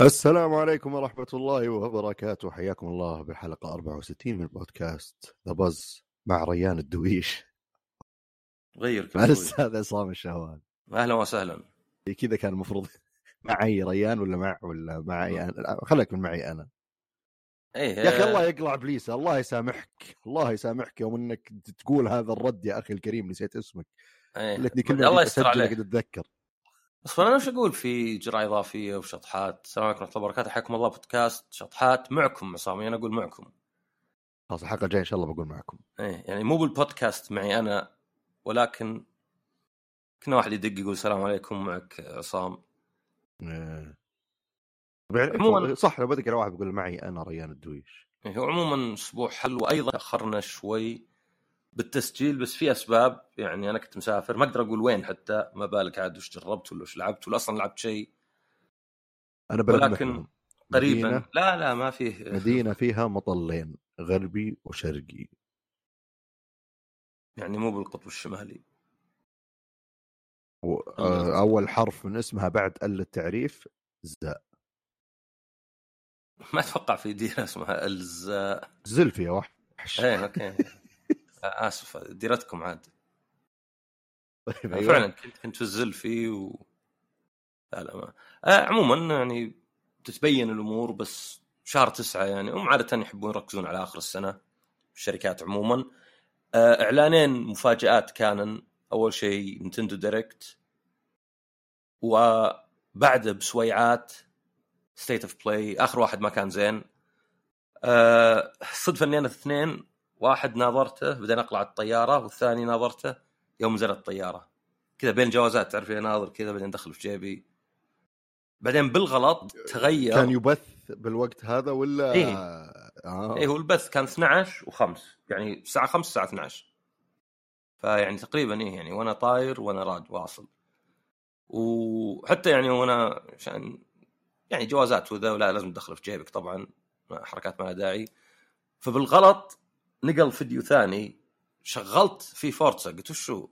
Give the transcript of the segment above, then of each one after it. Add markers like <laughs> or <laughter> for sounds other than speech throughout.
السلام عليكم ورحمة الله وبركاته. حياكم الله بحلقة 64 من بودكاست ذا بز مع ريان الدويش. غير مع الأستاذ عصام الشهوان. أهلا وسهلا. كذا كان المفروض <laughs> معي ريان ولا مع ولا معي أنا؟ لا، خليك من معي أنا. إيه يا أخي الله يقلع إبليس الله يسامحك الله يسامحك يوم إنك تقول هذا الرد يا أخي الكريم نسيت اسمك. خلتني كلمه الله يستر عليك. أتذكر. أصلا أنا وش أقول في جرعة إضافية وشطحات السلام عليكم ورحمة الله وبركاته حياكم الله بودكاست شطحات معكم عصامي أنا أقول معكم. خلاص الحلقة الجاية إن شاء الله بقول معكم. إيه يعني مو بالبودكاست معي أنا ولكن كنا واحد يدق يقول السلام عليكم معك عصام. آه. عموماً- صح لو بدك واحد بقول معي أنا ريان الدويش. إيه، هو عموما أسبوع حلو وأيضا تأخرنا شوي بالتسجيل بس في أسباب. يعني أنا كنت مسافر ما أقدر أقول وين حتى. ما بالك عاد وش جربت ولا وش لعبت ولا أصلا لعبت شيء. أنا ولكن. قريبا. مدينة, لا لا ما فيه. مدينة <laughs> فيها مطلين غربي وشرقي. يعني مو بالقطب الشمالي. و... آه، أول حرف من اسمها بعد ال التعريف زاء ما أتوقع في ديرة اسمها الزاء زلفي يا وحش. إيه أوكي. آسف ديرتكم عاد. طيب أيوة. فعلا كنت كنت في الزلفي و لا لا ما. آه عموما يعني تتبين الأمور بس شهر تسعة يعني هم عادة يحبون يركزون على آخر السنة الشركات عموما. آه إعلانين مفاجآت كانن أول شيء Nintendo Direct وبعده بسويعات State of Play آخر واحد ما كان زين. آه صدفه اني أنا اثنين. واحد ناظرته بعدين أقلع الطيارة والثاني ناظرته. يوم نزلت الطيارة. كذا بين جوازات تعرف ناظر كذا بعدين دخل في جيبي. بعدين بالغلط تغير. كان يبث بالوقت هذا ولا؟ إيه. آه. إيه هو البث كان 12 و5 يعني الساعة 5 الساعة 12 فيعني تقريبا إيه يعني وأنا طاير وأنا راد واصل. وحتى يعني وأنا عشان يعني جوازات وذا ولا لازم تدخله في جيبك طبعا حركات ما لها داعي. فبالغلط نقل فيديو ثاني شغلت في Forza قلت وشو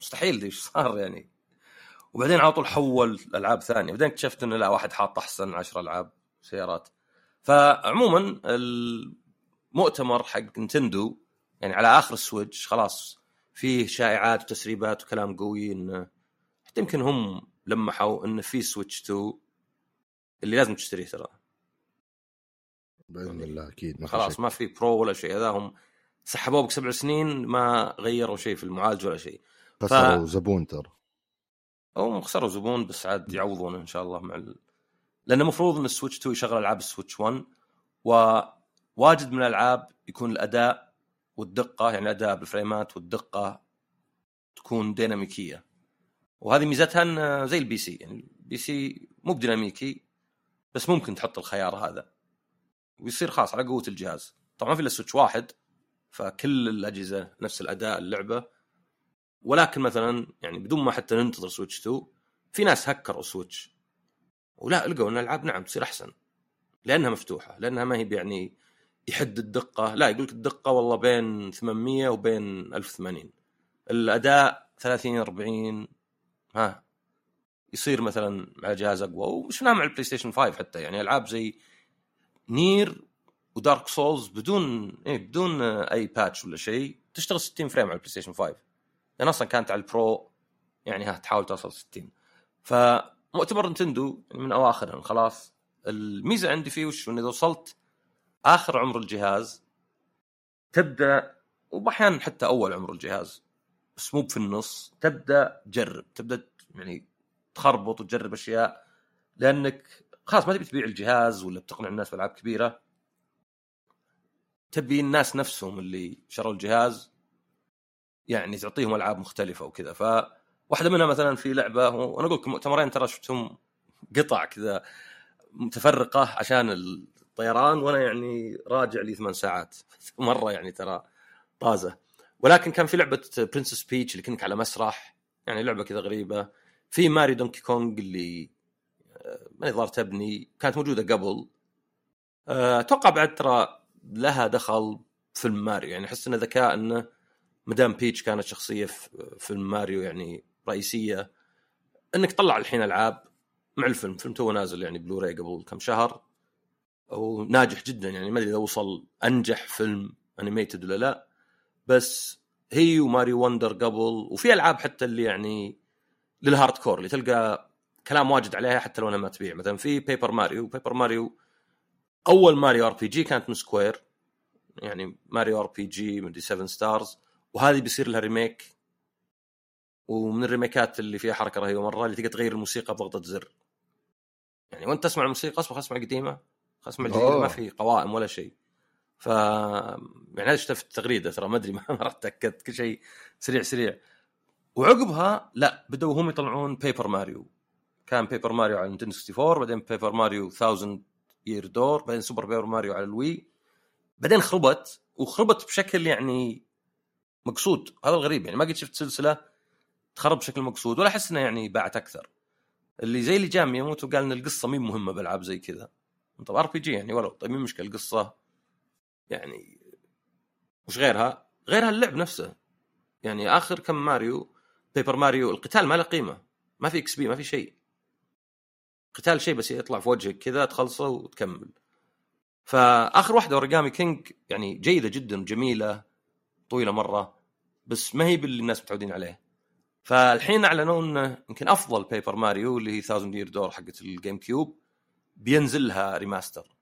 مستحيل إيش صار يعني؟ وبعدين على طول حول ألعاب ثانية. بعدين اكتشفت إنه لا واحد حاط أحسن 10 ألعاب سيارات. فعموما المؤتمر حق Nintendo يعني على آخر ال Switch خلاص فيه شائعات وتسريبات وكلام قوي إنه حتى يمكن هم لمحوا إنه في Switch 2 اللي لازم تشتريه ترى. بإذن الله أكيد. ما خلاص. ما في Pro ولا شيء. هذا هم سحبوه بك سبع سنين ما غيروا شيء في المعالج ولا شيء. خسروا زبون ترى. هم خسروا زبون بس عاد يعوضون إن شاء الله مع ال... لأن المفروض إن ال Switch 2 يشغل ألعاب ال Switch 1 وواجد من الألعاب يكون الأداء والدقة يعني الأداء بالفريمات والدقة تكون ديناميكية. وهذه ميزتها إن زي ال PC يعني ال PC مو بديناميكي بس ممكن تحط الخيار هذا. ويصير خاص على قوة الجهاز. طبعا ما في الا Switch واحد فكل الأجهزة نفس الأداء اللعبة. ولكن مثلا يعني بدون ما حتى ننتظر Switch 2 في ناس هكروا Switch ولا لقوا إن الألعاب نعم تصير أحسن. لأنها مفتوحة لأنها ما هي يعني يحد الدقة. لا يقول لك الدقة والله بين 800 وبين 1080 الأداء 30 40 ها يصير مثلا مع جهاز اقوى وشفناها مع ال PlayStation 5 حتى يعني ألعاب زي Nier و Dark Souls بدون إيه بدون أي patch ولا شيء تشتغل 60 frame على ال PlayStation 5 لأن أصلا كانت على ال Pro يعني ها تحاول توصل 60 فمؤتمر Nintendo من أواخرهم خلاص. الميزة عندي فيه وش؟ انه اذا وصلت آخر عمر الجهاز. تبدأ واحيانا حتى أول عمر الجهاز بس مو في النص تبدأ تجرب تبدأ يعني تخربط وتجرب أشياء لأنك خلاص ما تبي تبيع الجهاز ولا بتقنع الناس بألعاب كبيرة. تبي الناس نفسهم اللي شروا الجهاز يعني تعطيهم ألعاب مختلفة وكذا. فواحدة منها مثلا في لعبة وأنا أقول لكم مؤتمرين ترى شفتهم قطع كذا متفرقة عشان الطيران وأنا يعني راجع لي ثمان ساعات. <laughs> مرة يعني ترى طازة. ولكن كان في لعبة Princess Peach اللي كنك على مسرح يعني لعبة كذا غريبة. في Mario Donkey Kong اللي آه، ما ظهر تبني كانت موجودة قبل. آه، أتوقع بعد ترى لها دخل فيلم ماريو. يعني أحس انه ذكاء انه مدام بيتش كانت شخصية في فيلم ماريو يعني رئيسية. إنك تطلع الحين ألعاب مع الفيلم فيلم تو نازل يعني بلوراي قبل كم شهر. وناجح جدا يعني ما أدري إذا وصل أنجح فيلم animated ولا لا. بس هي و Mario Wonder قبل وفي ألعاب حتى اللي يعني لل hardcore اللي تلقى كلام واجد عليها حتى لو أنها ما تبيع. مثلا في Paper Mario Paper Mario أول Mario RPG كانت من Square يعني Mario RPG مدري 7 Stars وهذه بيصير لها remake ومن الريميكات اللي فيها حركة رهيبة مرة اللي تقدر تغير الموسيقى بضغطة زر. يعني وأنت تسمع الموسيقى أصبح أسمع قديمة أسمع الجديده ما في قوائم ولا شيء. ف يعني هذا شفته في التغريده ترى ما أدري <laughs> ما رحت تاكدت كل شيء سريع سريع. وعقبها لا بدوا هم يطلعون Paper Mario كان Paper Mario على Nintendo 64 بعدين Paper Mario 1000 Year Door بعدين Super Paper Mario على ال Wii. بعدين خربت وخربت بشكل يعني مقصود. هذا الغريب يعني ما قد شفت سلسلة تخرب بشكل مقصود ولا أحس انها يعني باعت أكثر. اللي زي اللي جا مياموتو وقال إن القصة مهي مهمة بألعاب زي كذا. طب RPG يعني ولو طيب مين مشكلة القصة؟ يعني وش غيرها؟ غيرها اللعب نفسه. يعني آخر كم ماريو Paper Mario القتال ما له قيمة. ما في XP ما في شيء. قتال شيء بس يطلع في وجهك كذا تخلصه وتكمل. فآخر واحدة Origami King يعني جيدة جدا جميلة طويلة مرة بس ما هي باللي الناس متعودين عليه فالحين أعلنوا إنه يمكن أفضل Paper Mario اللي هي 1000 Year Door حقت ال GameCube بينزل لها remaster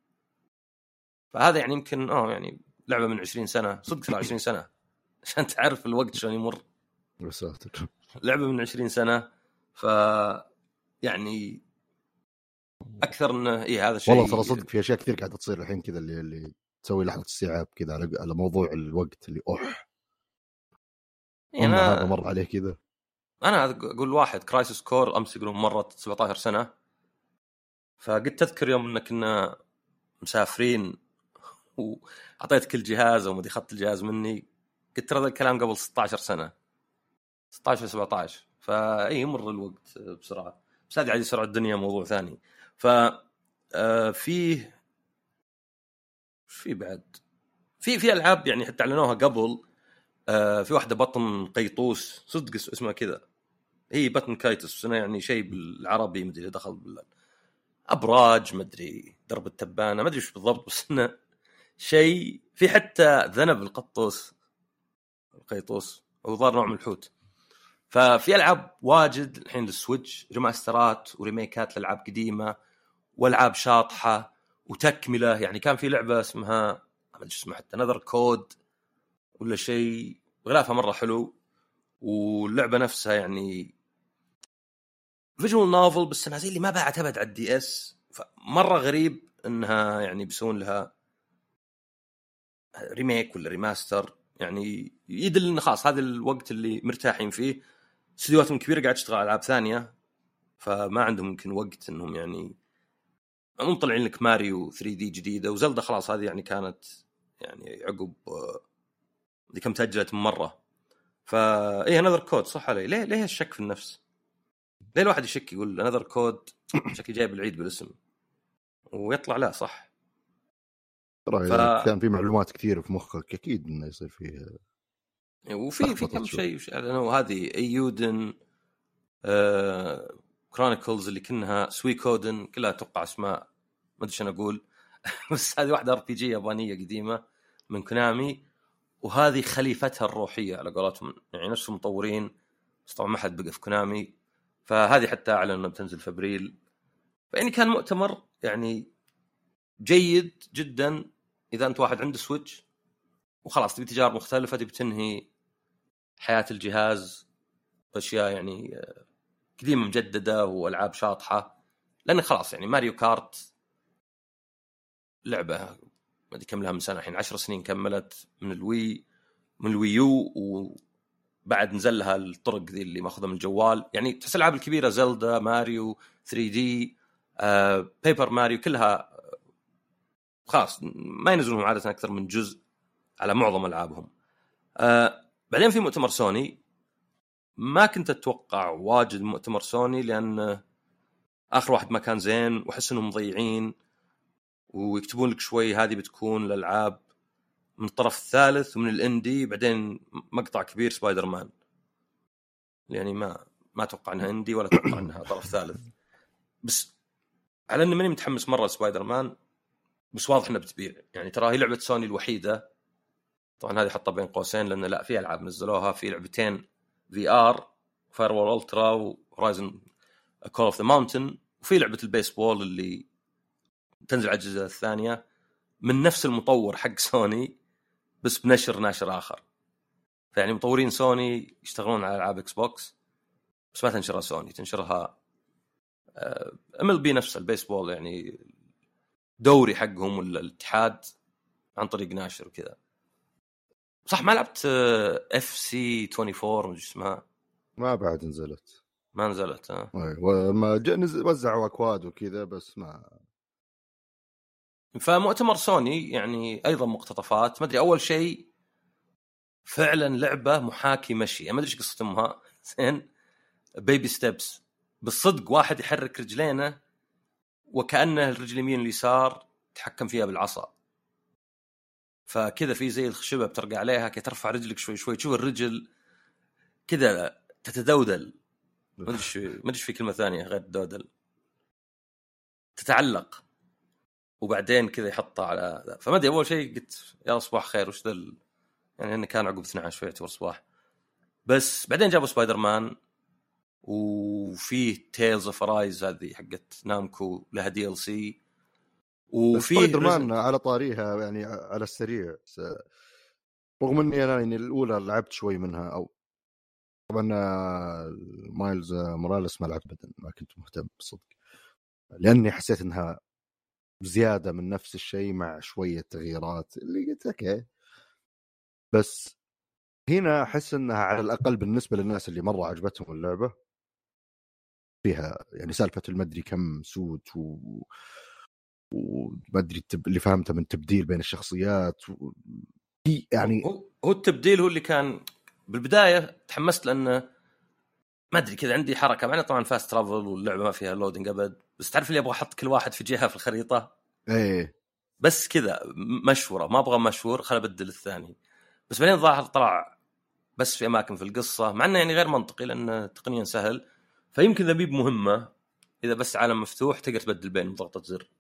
فهذا يعني يمكن آه يعني لعبة من 20 سنة صدق 20 سنة. <laughs> عشان تعرف الوقت شلون يمر. يا ساتر لعبة من 20 سنة ف يعني أكثر انه اي هذا شيء والله ترى صدق في أشياء كثير قاعدة تصير الحين كذا اللي اللي تسوي لحظة استيعاب كذا على موضوع الوقت اللي أوح. يعني هذا مر عليه كذا. أنا أقول واحد Crisis Core أمس يقولون مرت 17 سنة. فقلت تذكر يوم إن كنا مسافرين وأعطيت كل جهاز أو مدري اخذت الجهاز مني قلت ترى ذا الكلام قبل 16 سنة. 16 17 فأي يمر الوقت بسرعة. بس هذه عادي سرعه الدنيا موضوع ثاني. ف آه، فيه وش في بعد؟ في في ألعاب يعني حتى أعلنوها قبل. آه، في واحدة بطن قيطوس صدق اس- اسمها كذا. هي بطن كايتوس بس يعني شيء بالعربي مدري دخل بال أبراج مدري درب التبانة ما أدري وش بالضبط بس إنه شيء في حتى ذنب القطوس القيطوس هو ظهر نوع من الحوت. ففي ألعاب واجد الحين للسويتش ريماسترات وريميكات لألعاب قديمة وألعاب شاطحة وتكملة. يعني كان في لعبة اسمها ما شو اسمها حتى Another Code ولا شيء. غلافها مرة حلو واللعبة نفسها يعني visual novel بس انها زي اللي ما باعت أبد على ال DS. فمرة غريب إنها يعني بيسوون لها remake ولا remaster يعني يدل انه خلاص هذا الوقت اللي مرتاحين فيه. استديوهاتهم كبيرة قاعد تشتغل على ألعاب ثانية فما عندهم يمكن وقت إنهم يعني مو مطلعين لك ماريو 3D جديدة و Zelda خلاص هذه يعني كانت يعني عقب آه، دي كم تاجلت من مرة. فا إيه Another Code صح علي؟ ليه ليه الشك في النفس؟ ليه الواحد يشك يقول Another Code شكلي جايب العيد بالاسم؟ ويطلع لا صح. ترى ف- كان في معلومات كثير في مخك أكيد إنه يصير فيه وفي في كم. شيء اعلنوا هذه Eiyuden آه Chronicles اللي كانها Suikoden كلها أتوقع أسماء ما أدري شنو أقول. <laughs> بس هذه واحدة RPG يابانية قديمة من كونامي وهذه خليفتها الروحية على قولتهم. يعني نفس المطورين بس طبعا ما حد بقى في كونامي فهذه حتى أعلن إنها بتنزل في أبريل. فيعني كان مؤتمر يعني جيد جدا. إذا أنت واحد عنده Switch وخلاص تبي تجارب مختلفة تبي تنهي حياة الجهاز بأشياء يعني آه، قديمة مجددة وألعاب شاطحة. لأن خلاص يعني Mario Kart لعبة ما أدري كم لها من سنة الحين 10 سنين كملت من ال Wii من ال Wii U وبعد نزل لها الطرق ذي اللي ماخذها من الجوال. يعني تحس الألعاب الكبيرة Zelda ماريو 3D آه، Paper Mario كلها آه، خلاص ما ينزلون عادة أكثر من جزء على معظم ألعابهم. آه، بعدين في مؤتمر سوني. ما كنت أتوقع واجد مؤتمر سوني لأن آخر واحد ما كان زين وأحس إنهم مضيعين ويكتبون لك شوي هذه بتكون الألعاب من الطرف الثالث ومن ال indie بعدين مقطع كبير سبايدر مان يعني ما ما أتوقع إنها indie ولا أتوقع إنها طرف ثالث. بس على إني ماني متحمس مرة سبايدر مان بس واضح انها بتبيع. يعني ترى هي لعبة سوني الوحيدة طبعا هذه حطها بين قوسين لأن لا في ألعاب نزلوها في لعبتين VR Firewall Ultra و Horizon Call of the Mountain وفي لعبة البيسبول اللي تنزل على الأجهزة الثانية من نفس المطور حق سوني بس بنشر ناشر آخر. فيعني مطورين سوني يشتغلون على ألعاب Xbox بس ما تنشرها سوني تنشرها MLB نفسه البيسبول يعني دوري حقهم ولا الاتحاد عن طريق ناشر وكذا. صح ما لعبت FC 24 مش اسمها. ما بعد نزلت. ما نزلت ها وما جا- نزل وزعوا أكواد وكذا بس ما. فمؤتمر سوني يعني أيضا مقتطفات. ما أدري أول شيء فعلا لعبة محاكي مشي. ما أدري إيش قصه اسمها <laughs> زين. Baby Steps بالصدق واحد يحرك رجلينه وكأنه الرجل اليمين واليسار تحكم فيها بالعصا. فكذا في زي الخشبة بترقى عليها كي ترفع رجلك شوي شوي تشوف الرجل كذا تتدودل. ما أدري في كلمة ثانية غير دودل تتعلق. وبعدين كذا يحطها على. فما أدري أول شيء قلت يا صباح خير وش ذا يعني إنه كان عقب 12 شوي يعتبر صباح. بس بعدين جابوا سبايدر مان وفيه Tales of Arise هذه حقت Namco لها DLC وفي سبايدر مان على طاريها يعني على السريع س- رغم إني أنا يعني الأولى لعبت شوي منها أو طبعا Miles Morales ما لعبت ابدا ما كنت مهتم بالصدق لأني حسيت إنها زيادة من نفس الشيء مع شوية تغييرات اللي قلت أوكي. بس هنا أحس إنها على الأقل بالنسبة للناس اللي مرة عجبتهم اللعبة فيها يعني سالفة المدري كم suit و وما أدري التب... اللي فهمته من تبديل بين الشخصيات و... يعني هو هو التبديل هو اللي كان بالبداية تحمست لأنه ما أدري كذا عندي حركة مع طبعا fast travel واللعبة ما فيها loading أبد بس تعرف اللي أبغى أحط كل واحد في جهة في الخريطة؟ إيه. بس كذا مشوار ما أبغى مشوار خل أبدل الثاني. بس بعدين ظاهر طلع بس في أماكن في القصة مع إنه يعني غير منطقي لأنه تقنيا سهل فيمكن ذا بيب مهمه إذا بس عالم مفتوح تقدر تبدل بين ضغطة زر.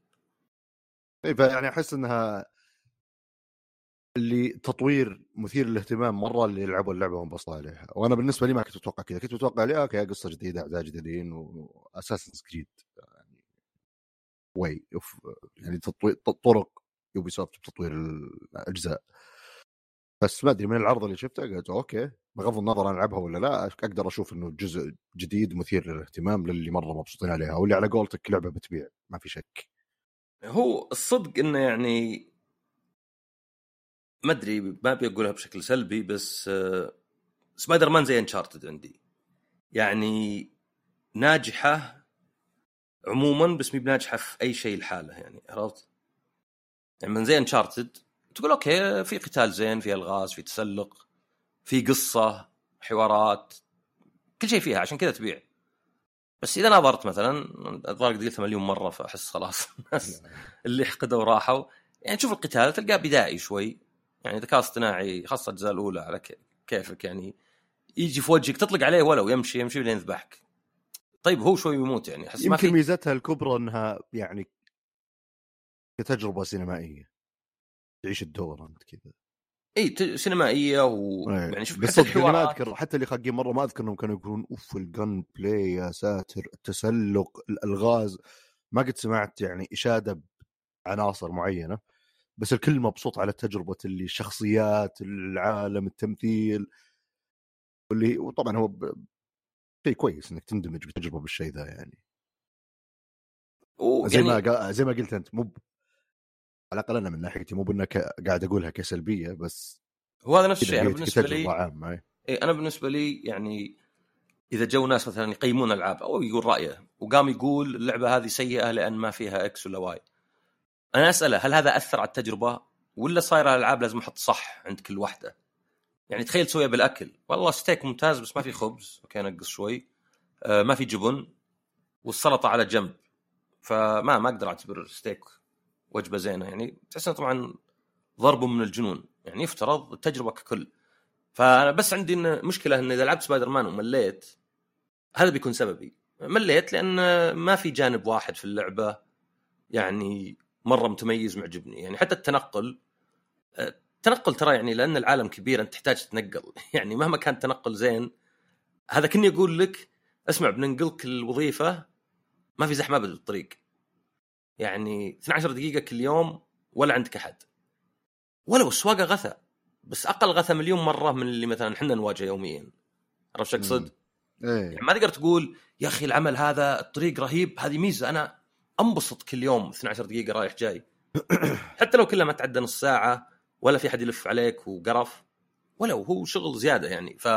فيعني أحس إنها اللي تطوير مثير للاهتمام مرة اللي لعبوا اللعبة وانبسطوا عليها. وأنا بالنسبة لي ما كنت أتوقع كذا كنت متوقع لي أوكي قصة جديدة اعداء جديدين و Assassin's Creed يعني واي يعني تطوير طرق Ubisoft بتطوير الأجزاء. بس ما أدري من العرض اللي شفته قلت أوكي بغض النظر أنا ألعبها ولا لا أقدر أشوف إنه جزء جديد مثير للاهتمام للي مرة مبسوطين عليها واللي على قولتك لعبة بتبيع ما في شك. هو الصدق إنه يعني ما أدري ما أبي أقولها بشكل سلبي بس آه، سبايدر مان زي Uncharted عندي يعني ناجحة عموما بس مي بناجحة في أي شيء لحاله يعني عرفت؟ يعني من زي Uncharted تقول أوكي في قتال زين في ألغاز في تسلق في قصة حوارات كل شيء فيها عشان كذا تبيع بس إذا نظرت مثلا الظاهر قد قلتها مليون مرة فأحس خلاص <laughs> الناس اللي حقدوا راحوا يعني تشوف القتال تلقاه بدائي شوي. يعني ذكاء اصطناعي خاصة الأجزاء الأولى على كيفك يعني. يجي في وجهك تطلق عليه ولو يمشي يمشي لين يذبحك. طيب هو شوي يموت يعني. أحس ما يمكن في ميزتها الكبرى إنها يعني كتجربة سينمائية. تعيش الدور أنت كذا. اي سينمائية و إيه. يعني شوف بس حتى اللي ما الحوارات أذكر حتى اللي خاقين مرة ما أذكر إنهم كانوا يقولون أوف ال gunplay يا ساتر التسلق الألغاز. ما قد سمعت يعني إشادة بعناصر معينة بس الكل مبسوط على تجربة اللي الشخصيات العالم التمثيل. واللي وطبعا هو ب- شيء كويس إنك تندمج بتجربة بالشيء ذا يعني. زي ويعني ما زي ما قلت أنت مو على الأقل أنا من ناحيتي مو بأنك قاعد أقولها كسلبية بس هو هذا نفس الشيء أنا بالنسبة لي إيه. إيه أنا بالنسبة لي يعني إذا جو ناس مثلا يقيمون ألعاب أو يقول رأيه وقام يقول اللعبة هذه سيئة لأن ما فيها X ولا Y أنا أسأله هل هذا أثر على التجربة ولا صايره الألعاب لازم أحط صح عند كل واحدة؟ يعني تخيل تسويها بالأكل. والله ستيك ممتاز بس ما في خبز. أوكي نقص شوي. آه ما في جبن. والسلطة على جنب. فما ما أقدر أعتبر ستيك وجبة زينة يعني تحس طبعا ضرب من الجنون يعني يفترض التجربة ككل. فأنا بس عندي إن مشكلة إن إذا لعبت سبايدر مان ومليت هذا بيكون سببي. مليت لأن ما في جانب واحد في اللعبة يعني مرة متميز معجبني. يعني حتى التنقل التنقل ترى يعني لأن العالم كبير أنت تحتاج تتنقل. <laughs> يعني مهما كان التنقل زين هذا كني أقول لك اسمع بننقلك الوظيفة ما في زحمة بالطريق. يعني 12 دقيقة كل يوم ولا عندك أحد. ولو السواقه غثى بس أقل غثى مليون مرة من اللي مثلا إحنا نواجهه يوميا. عرفت إيش أقصد؟ إيه. يعني ما تقدر تقول يا أخي العمل هذا الطريق رهيب هذه ميزة. أنا أنبسط كل يوم 12 دقيقة رايح جاي. <coughs> حتى لو كلها ما تعدى نص ساعة ولا في حد يلف عليك وقرف ولو هو شغل زيادة يعني. ف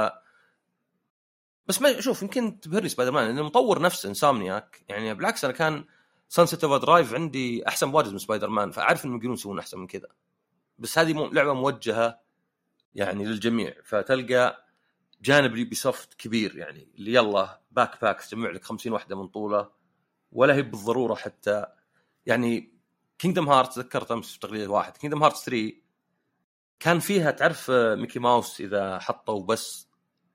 بس ما شوف يمكن تبهرني سبايدر مان المطور نفسه Insomniac يعني بالعكس أنا كان Sunset Overdrive عندي أحسن بواجد من سبايدر مان فأعرف إنهم يقدرون يسوون أحسن من كذا. بس هذه لعبة موجهة يعني للجميع فتلقى جانب ال Ubisoft كبير يعني اللي يلا backpack تجمع لك 50 واحدة من طولة ولا هي بالضرورة حتى. يعني Kingdom Hearts تذكرت أمس في تغريده واحد Kingdom Hearts 3 كان فيها تعرف آه، Mickey Mouse إذا حطوا بس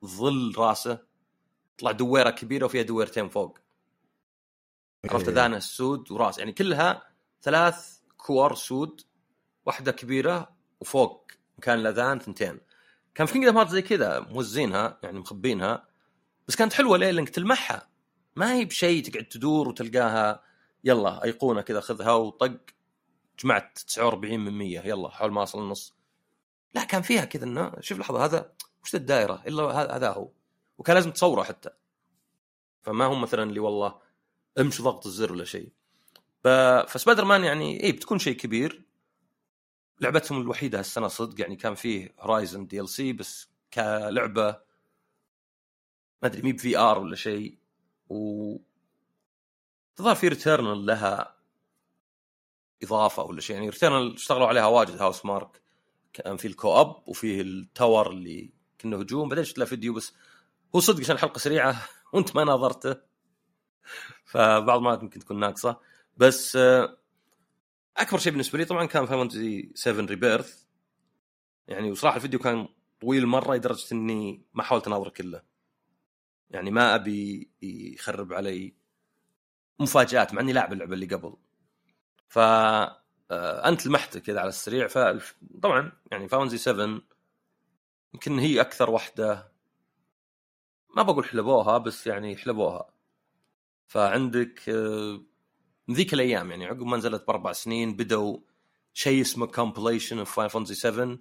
ظل راسه طلع دويرة كبيرة وفيها دويرتين فوق. عرفت؟ إيه. اذانه السود وراس. يعني كلها ثلاث كور سود واحدة كبيرة وفوق مكان الأذان ثنتين. كان في Kingdom Hearts زي كذا موزينها يعني مخبينها بس كانت حلوة ليه؟ لأنك تلمحها. ما هي بشيء تقعد تدور وتلقاها يلا أيقونة كذا خذها وطق. جمعت 49 من 100 يلا حول ما أصل النص. لا كان فيها كذا إنه شوف لحظة هذا وش الدائرة؟ إلا هذا هو. وكان لازم تصوره حتى. فما هم مثلا اللي والله امشي ضغط الزر ولا شيء. فسبايدر مان يعني اي بتكون شيء كبير. لعبتهم الوحيدة هالسنة صدق يعني كان فيه Horizon DLC بس كلعبة ما أدري مي ب VR ولا شيء. و تظهر في Returnal لها إضافة ولا شيء. يعني Returnal اشتغلوا عليها واجد Housemarque كان في ال co-op وفيه ال tower اللي كانه هجوم. بعدين شفت له فيديو بس هو صدق عشان حلقة سريعة <laughs> وانت ما ناظرته. فبعض المرات ممكن تكون ناقصة. بس آه، أكبر شيء بالنسبة لي طبعا كان Fantasy 7 Rebirth. يعني وصراحة الفيديو كان طويل مرة لدرجة إني ما حاولت أناظره كله. يعني ما أبي يخرب علي مفاجآت مع إني لاعب اللعبة اللي قبل. ف آه، أنت لمحت كذا على السريع. فطبعا يعني Final 7 يمكن هي أكثر واحدة ما بقول حلبوها بس يعني حلبوها. فعندك آه، من ذيك الأيام يعني عقب ما نزلت بأربع سنين بدوا شيء اسمه Compilation of Final Fantasy 7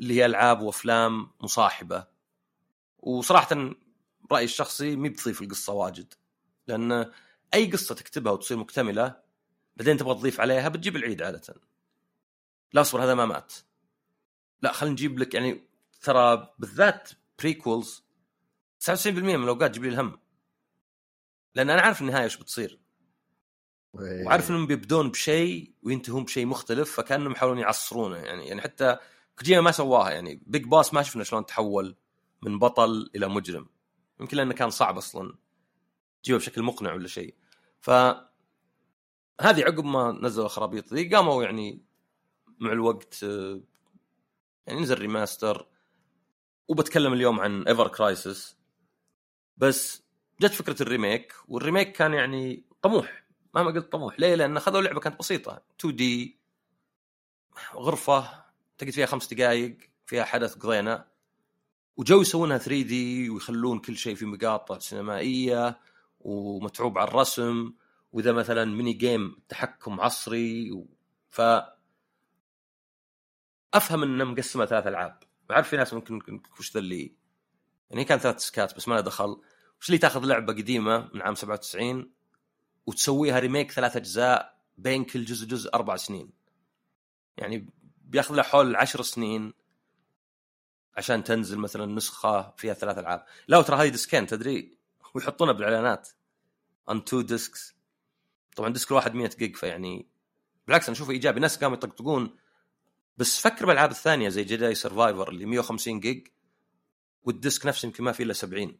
اللي هي ألعاب وأفلام مصاحبة. وصراحه رأيي الشخصي مي بتضيف القصة واجد لأن أي قصة تكتبها وتصير مكتملة بعدين تبغى تضيف عليها بتجيب العيد عادة. لا أصبر هذا ما مات. لا خلينا نجيب لك يعني ترى بالذات prequels 99% من الأوقات تجيب لي الهم. لأن أنا عارف النهاية إيش بتصير. إيه. وعارف إنهم بيبدون بشيء وينتهون بشيء مختلف فكأنهم يحاولون يعصرونه يعني يعني حتى كوجيما ما سواها. يعني Big Boss ما شفنا شلون تحول من بطل إلى مجرم. يمكن لأنه كان صعب أصلا تجيبه بشكل مقنع ولا شيء. ف هذه عقب ما نزلوا الخرابيط ذي قاموا يعني مع الوقت يعني نزل remaster وبتكلم اليوم عن Ever Crisis بس جت فكرة ال remake وال remake كان يعني طموح. مهما قلت طموح. ليه؟ لأن اخذوا لعبة كانت بسيطة. 2D غرفة تقعد فيها خمس دقائق فيها حدث قضينا. وجو يسوونها 3D ويخلون كل شيء في مقاطع سينمائية ومتعوب على الرسم. وإذا مثلا mini game تحكم عصري. ف أفهم انه مقسمة ثلاث ألعاب. بعرف في ناس ممكن وش ذا اللي. يعني هي كانت ثلاث disc ات بس ما له دخل. وش اللي تاخذ لعبة قديمة من عام 97 وتسويها remake ثلاث أجزاء بين كل جزء جزء أربع سنين؟ يعني بياخذ له حول عشر سنين عشان تنزل مثلا نسخة فيها ثلاث ألعاب. لا ترى هذه disc ين تدري؟ ويحطونها بالإعلانات. on two discs طبعا disc الواحد 100 جيج فيعني بالعكس أنا أشوفه إيجابي. ناس قاموا يطقطقون. بس فكر بالألعاب الثانية زي Jedi Survivor اللي 150 gig وال disc نفسه يمكن ما فيه إلا 70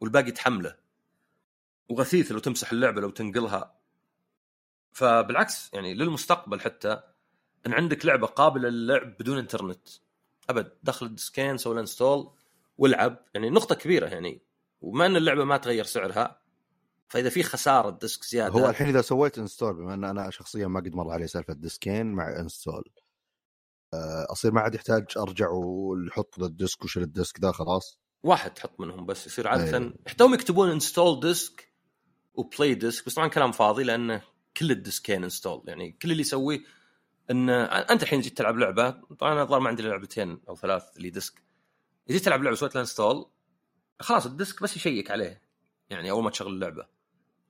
والباقي تحمله. وغثيث لو تمسح اللعبة لو تنقلها. فبالعكس يعني للمستقبل حتى أن عندك لعبة قابلة للعب بدون إنترنت. أبد دخل ال disc ين سوي install والعب. يعني نقطة كبيرة يعني. وما أن اللعبة ما تغير سعرها فإذا في خسارة disc زيادة. هو الحين إذا سويت install بما أن أنا شخصيا ما قد مر علي سالفة disc ين مع install آه، أصير ما عاد يحتاج أرجع ويحط ال disc وشيل ال disc ذا خلاص. واحد تحط منهم بس يصير عادة أيه. يحتاجون يكتبون install disc و play disc بس طبعا كلام فاضي لأنه كل ال disc ين install يعني كل اللي يسويه إن أنت الحين جيت تلعب لعبة طبعا أنا الظاهر ما عندي لعبتين أو ثلاث اللي disc جيت تلعب لعبة سويت لها install خلاص ال disc بس يشيك عليه يعني أول ما تشغل اللعبة.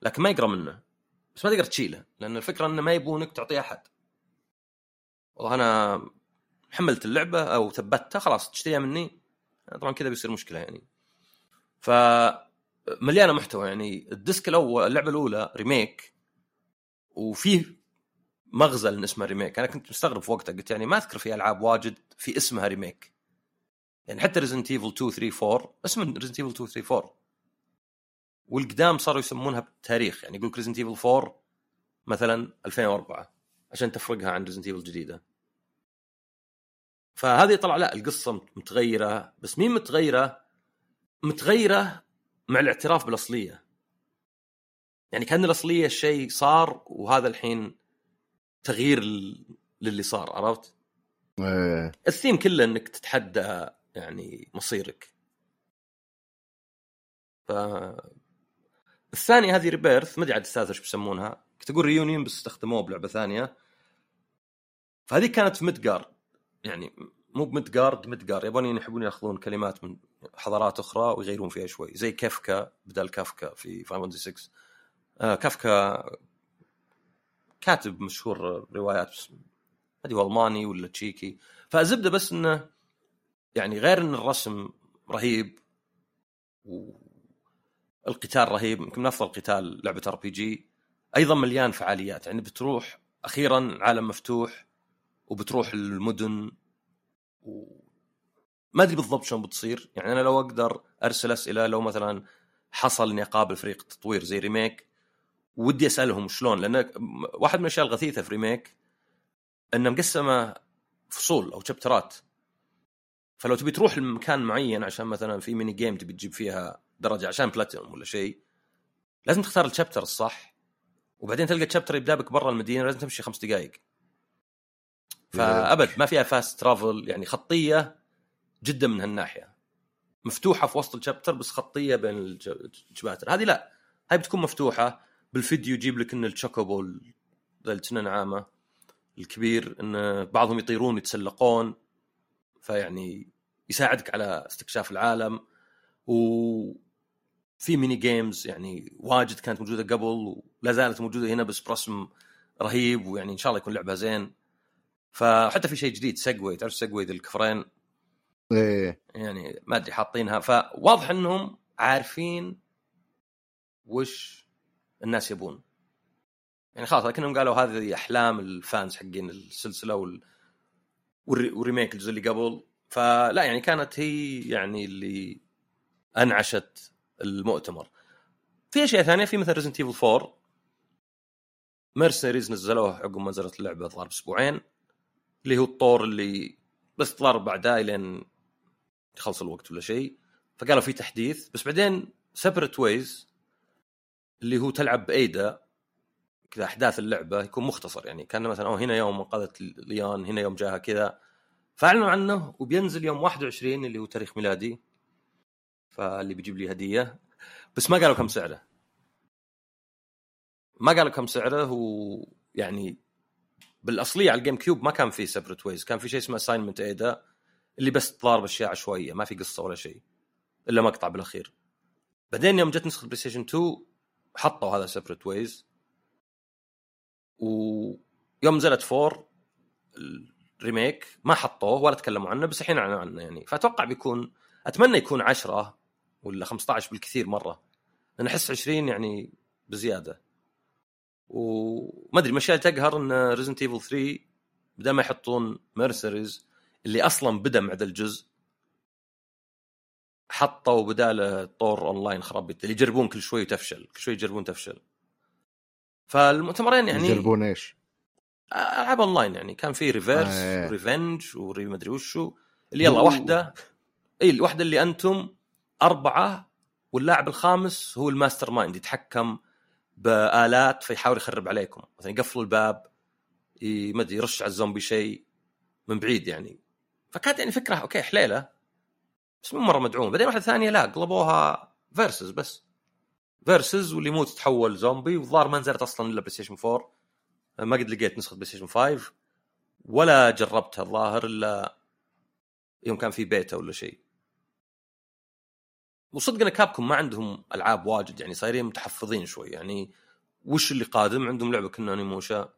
لكن ما يقرأ منه بس ما تقدر تشيله لأن الفكرة إنه ما يبونك تعطيه أحد. والله أنا حملت اللعبة أو ثبتها خلاص تشتريها مني طبعا كذا بيصير مشكلة يعني. ف مليانة محتوى يعني. ال disc الأول اللعبة الأولى remake وفيه مغزى لأن اسمها Remake. أنا كنت مستغرب في وقتها قلت يعني ما أذكر في ألعاب واجد في اسمها Remake. يعني حتى Resident Evil 2 3 4 اسم Resident Evil 2 3 4 والقدام صاروا يسمونها بالتاريخ يعني يقول Resident Evil 4 مثلا 2004 عشان تفرقها عن Resident Evil الجديدة. فهذه طلع لا القصة متغيرة بس مين متغيرة؟ متغيرة مع الاعتراف بالأصلية. يعني كأن الأصلية شيء صار وهذا الحين تغيير للي صار عرفت؟ إيه. الثيم كله إنك تتحدى يعني مصيرك. ف الثانية هذه Rebirth ما أدري عاد أستاذ إيش بيسمونها كنت أقول Reunion بس استخدموه بلعبة ثانية. فهذه كانت في Midgar يعني مو ب Midgard Midgar يبون يحبون يأخذون كلمات من حضارات أخرى ويغيرون فيها شوي. زي Kefka بدل كافكا في Final 6 آه كافكا كاتب مشهور روايات أدري هو ألماني ولا تشيكي. فزبده بس إنه يعني غير إن الرسم رهيب والقتال رهيب يمكن من أفضل قتال لعبة RPG. أيضا مليان فعاليات. يعني بتروح أخيرا عالم مفتوح وبتروح المدن و... ما أدري بالضبط شلون بتصير. يعني أنا لو أقدر أرسل أسئلة لو مثلا حصل اني اقابل فريق تطوير زي Remake ودي أسألهم شلون. لأن واحد من الأشياء الغثيثة في Remake إنه مقسمة فصول أو chapter ات فلو تبي تروح لمكان معين عشان مثلا في mini game تبي تجيب فيها درجة عشان بلاتينوم ولا شيء لازم تختار ال chapter الصح وبعدين تلقى ال chapter يبدأ بك برا المدينة لازم تمشي خمس دقائق فابد ما فيها fast travel يعني خطية جدا من هالناحية. مفتوحة في وسط ال chapter بس خطية بين الشباتر هذه لا هاي بتكون مفتوحة بالفيديو يجيب لك إن ال Chocobo ذا التنين عامه الكبير إن بعضهم يطيرون يتسلقون فيعني يساعدك على استكشاف العالم. و في mini games يعني واجد كانت موجودة قبل ولا زالت موجودة هنا بس برسم رهيب ويعني إن شاء الله يكون لعبها زين. فحتى في شيء جديد سيجوي تعرف سيجوي ذي الكفرين؟ إيه. يعني ما أدري حاطينها. فواضح إنهم عارفين وش الناس يبون. يعني خلاص لكنهم قالوا هذه أحلام ال fans حقين السلسلة وال... وال remake الجزء اللي قبل. فلا يعني كانت هي يعني اللي أنعشت المؤتمر. في أشياء ثانية في مثل Resident Evil 4 Mercenaries نزلوه عقب ما نزلت اللعبة ظهر بأسبوعين. اللي هو الطور اللي بس طلع بعدها لين يخلص الوقت ولا شيء. فقالوا في تحديث بس بعدين Separate Ways اللي هو تلعب ب Ada كذا أحداث اللعبة يكون مختصر يعني. كان مثلا أو هنا يوم انقذت ليون هنا يوم جاها كذا. فأعلنوا عنه وبينزل يوم 21 اللي هو تاريخ ميلادي. فاللي بيجيب لي هدية. بس ما قالوا كم سعره. ما قالوا كم سعره ويعني بالأصلية على ال GameCube ما كان في Separate Ways كان في شيء اسمه Assignment Ada اللي بس تضارب أشياء عشوائية ما في قصة ولا شيء إلا مقطع بالأخير. بعدين يوم جت نسخة PlayStation 2 حطوا هذا Separate Ways ويوم نزلت 4 ال remake ما حطوه ولا تكلموا عنه بس الحين أعلنوا عنه يعني. فأتوقع بيكون أتمنى يكون 10 ولا 15 بالكثير مرة لأن أحس 20 يعني بزيادة. وما أدري المشكلة تقهر إن Resident Evil 3 بدل ما يحطون Mercenaries اللي أصلا بدأ مع ذا الجزء حطوا بداله طور اونلاين خرابيط اللي يجربون كل شوي وتفشل كل شوي يجربون تفشل فالمؤتمرين يعني يجربون إيش؟ ألعاب اونلاين يعني كان في Re:Verse آه. وريفنج وري مدري وشو اللي يلا. واحدة إي الواحدة اللي أنتم أربعة واللاعب الخامس هو ال mastermind يتحكم بآلات فيحاول يخرب عليكم. مثلا يقفل الباب ما أدري يرش على الزومبي شيء من بعيد يعني. فكانت يعني فكرة okay حليلة بس مو مرة مدعومة. بعدين واحدة ثانية لا قلبوها versus بس. versus واللي يموت يتحول زومبي والظاهر ما نزلت أصلا إلا PlayStation 4 ما قد لقيت نسخة PlayStation 5 ولا جربتها الظاهر إلا يوم كان في بيتا ولا شيء. وصدق إن Capcom ما عندهم ألعاب واجد يعني صايرين متحفظين شوي. يعني وش اللي قادم؟ عندهم لعبة كأنها Onimusha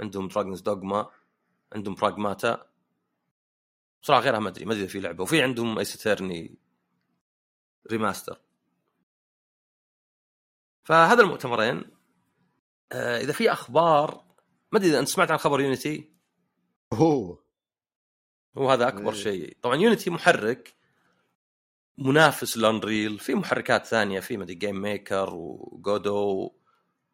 عندهم Dragon's Dogma عندهم Pragmata صراحة غيرها ما أدري ما أدري في لعبة. وفي عندهم Ace Attorney remaster فهذا المؤتمرين آه إذا في أخبار ما أدري إذا أنت سمعت عن خبر Unity أوه. هو هذا أكبر إيه. شيء. طبعا Unity محرك منافس ل Unreal في محركات ثانية في مدري GameMaker و Godot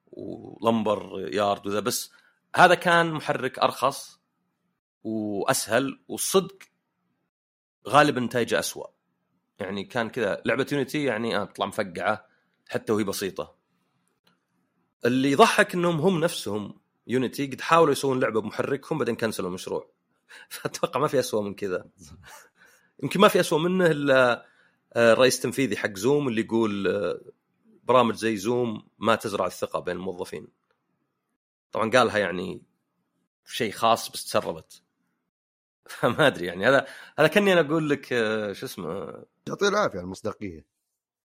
و Lumberyard وذا بس هذا كان محرك أرخص وأسهل والصدق غالبا نتائجه اسوء يعني كان كذا لعبة Unity يعني آه تطلع مفقعة حتى وهي بسيطة. اللي يضحك إنهم هم نفسهم يونيتي قد حاولوا يسوون لعبة بمحركهم بعدين كنسلوا المشروع. <laughs> فأتوقع ما في اسوء من كذا. يمكن ما في اسوء منه إلا الرئيس التنفيذي حق زوم اللي يقول آه، برامج زي زوم ما تزرع الثقة بين الموظفين. طبعا قالها يعني شيء خاص بس تسربت. <laughs> فما أدري يعني هذا هذا كأني أنا أقول لك آه، شو اسمه؟ يعطيه العافية المصداقية.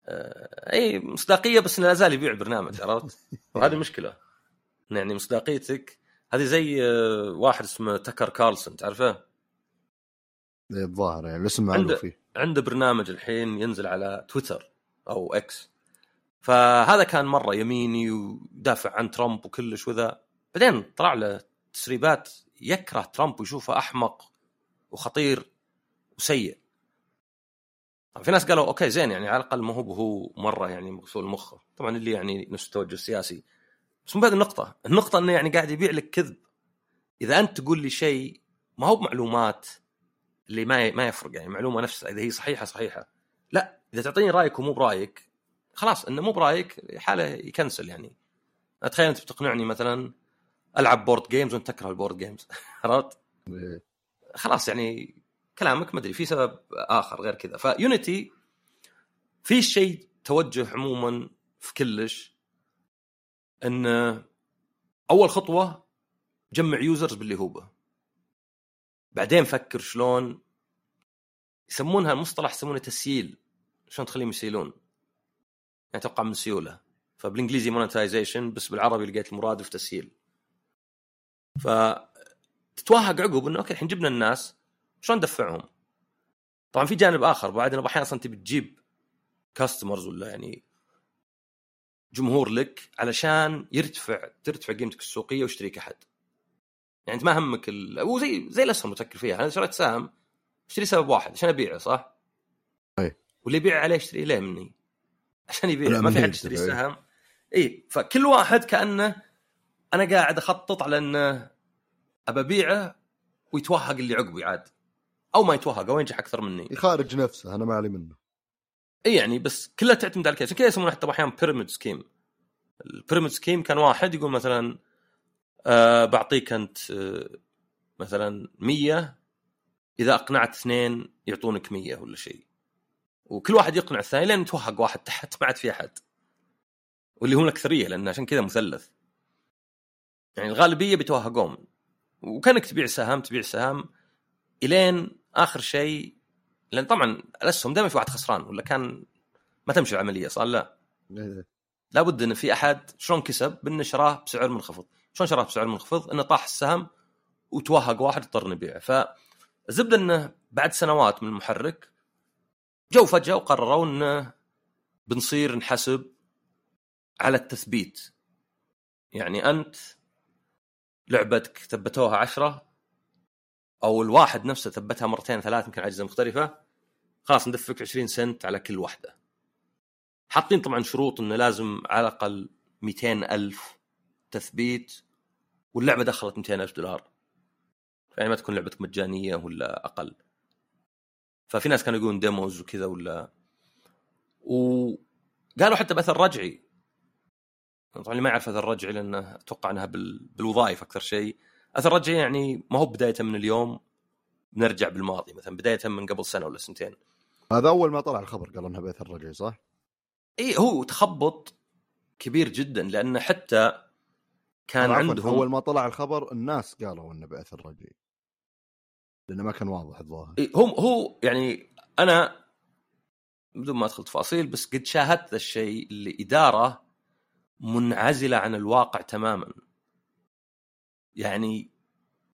آه، أي مصداقية بس إنه لا زال يبيع البرنامج عرفت؟ <laughs> وهذه مشكلة. يعني مصداقيتك هذه زي آه، واحد اسمه تكر كارلسون تعرفه؟ إيه، الظاهر يعني الاسم معروف فيه. عنده برنامج الحين ينزل على تويتر أو إكس فهذا كان مرة يميني ويدافع عن ترامب وكلش وذا. بعدين طلع له تسريبات يكره ترامب ويشوفه أحمق وخطير وسيء. في ناس قالوا okay زين يعني على الأقل ما هو هو مرة يعني مغسول مخه. طبعا اللي يعني نفس التوجه السياسي. بس مو بهذه النقطة. النقطة إنه يعني قاعد يبيع لك كذب. إذا أنت تقول لي شيء ما هو بمعلومات اللي ما ما يفرق يعني معلومة نفسها إذا هي صحيحة صحيحة. لا إذا تعطيني رأيك ومو برأيك خلاص إنه مو برأيك حاله يكنسل يعني. تخيل أنت بتقنعني مثلا ألعب board games وأنت تكره ال board games <laughs> عرفت؟ خلاص يعني كلامك ما أدري في سبب آخر غير كذا. ف Unity في شيء توجه عموما في كلش إن أول خطوة جمع users باللي هو به. بعدين فكر شلون يسمونها المصطلح يسمونه تسييل شلون تخليهم يسيلون يعني أتوقع من سيوله فبالإنجليزي monetization بس بالعربي لقيت المرادف تسييل ف تتوهق عقب إنه okay الحين جبنا الناس شلون ندفعهم؟ طبعا في جانب آخر بعد إنه أحيانا أصلا تبي تجيب كاستمرز ولا يعني جمهور لك علشان يرتفع ترتفع قيمتك السوقية ويشتريك أحد. يعني أنت ما همك ال... وزي زي الأسهم تفكر فيها أنا شريت سهم أشتري سبب واحد عشان أبيعه صح؟ أي. واللي يبيع عليه يشتري ليه مني؟ عشان يبيع ما في حد يشتري. سهم إي فكل واحد كأنه أنا قاعد أخطط على إنه أبى أبيعه ويتوهق اللي عقبي عاد أو ما يتوهق أو ينجح أكثر مني يخارج نفسه أنا ما علي منه إي يعني بس كلها تعتمد على كذا عشان كذا يسمونه حتى أحيانا pyramid scheme ال pyramid scheme كان واحد يقول مثلا آه بعطيك أنت آه مثلا 100 إذا أقنعت اثنين يعطونك 100 ولا شيء. وكل واحد يقنع الثاني لين يتوهق واحد تحت ما عاد في أحد. واللي هم الأكثرية لأن عشان كذا مثلث. يعني الغالبية بيتوهقون وكانك تبيع سهم تبيع سهم إلين آخر شيء لأن طبعا الاسهم دائما في واحد خسران ولا كان ما تمشي العملية صار لا. إيه. لابد إن في أحد شلون كسب بانه شراه بسعر منخفض. شلون شراه بسعر منخفض إنه طاح السهم وتوهق واحد اضطر نبيعه فالزبدة إنه بعد سنوات من المحرك جو فجأة وقرروا إنه بنصير نحسب على التثبيت. يعني أنت لعبتك ثبتوها عشرة أو الواحد نفسه ثبتها مرتين ثلاث يمكن أجهزة مختلفة خلاص ندفك 20 سنت على كل واحدة. حاطين طبعا شروط إنه لازم على الأقل 200 ألف تثبيت واللعبة دخلت 200 ألف دولار. يعني ما تكون لعبتك مجانية ولا أقل. ففي ناس كانوا يقولون ديموز وكذا ولا. وقالوا حتى بأثر رجعي. طبعا اللي ما يعرف أثر رجعي لأنه أتوقع أنها بال... بالوظائف أكثر شيء. أثر رجعي يعني ما هو بدايه من اليوم نرجع بالماضي مثلا بدايه من قبل سنة ولا سنتين. هذا أول ما طلع الخبر قالوا إنها بأثر رجعي صح؟ اي هو تخبط كبير جدا لأن حتى كان عندهم أول ما طلع الخبر الناس قالوا إنه باثر رجعي لأنه ما كان واضح الظاهر. هم هو يعني أنا بدون ما أدخل تفاصيل بس قد شاهدت الشيء اللي إدارة منعزلة عن الواقع تماما. يعني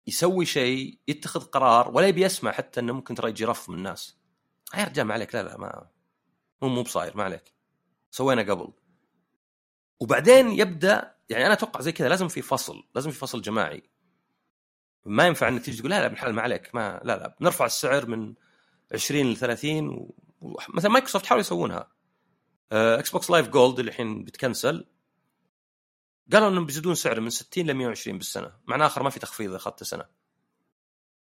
يسوي شيء يتخذ قرار ولا يبي يسمع حتى إنه ممكن ترى يجي رف من الناس. يا رجال ما عليك لا لا ما مو مو بصاير ما عليك. سوينا قبل. وبعدين يبدأ يعني أنا أتوقع زي كذا لازم في فصل لازم في فصل جماعي. ما ينفع انك تيجي تقول لا لا بالحال ما عليك ما لا لا بنرفع السعر من 20 ل 30 و... مثلا مايكروسوفت حاولوا يسوونها. إكس بوكس لايف جولد اللي الحين بتكنسل. قالوا إنهم بيزيدون سعره من 60 ل 120 بالسنة معناه آخر ما في تخفيض أخذت سنة.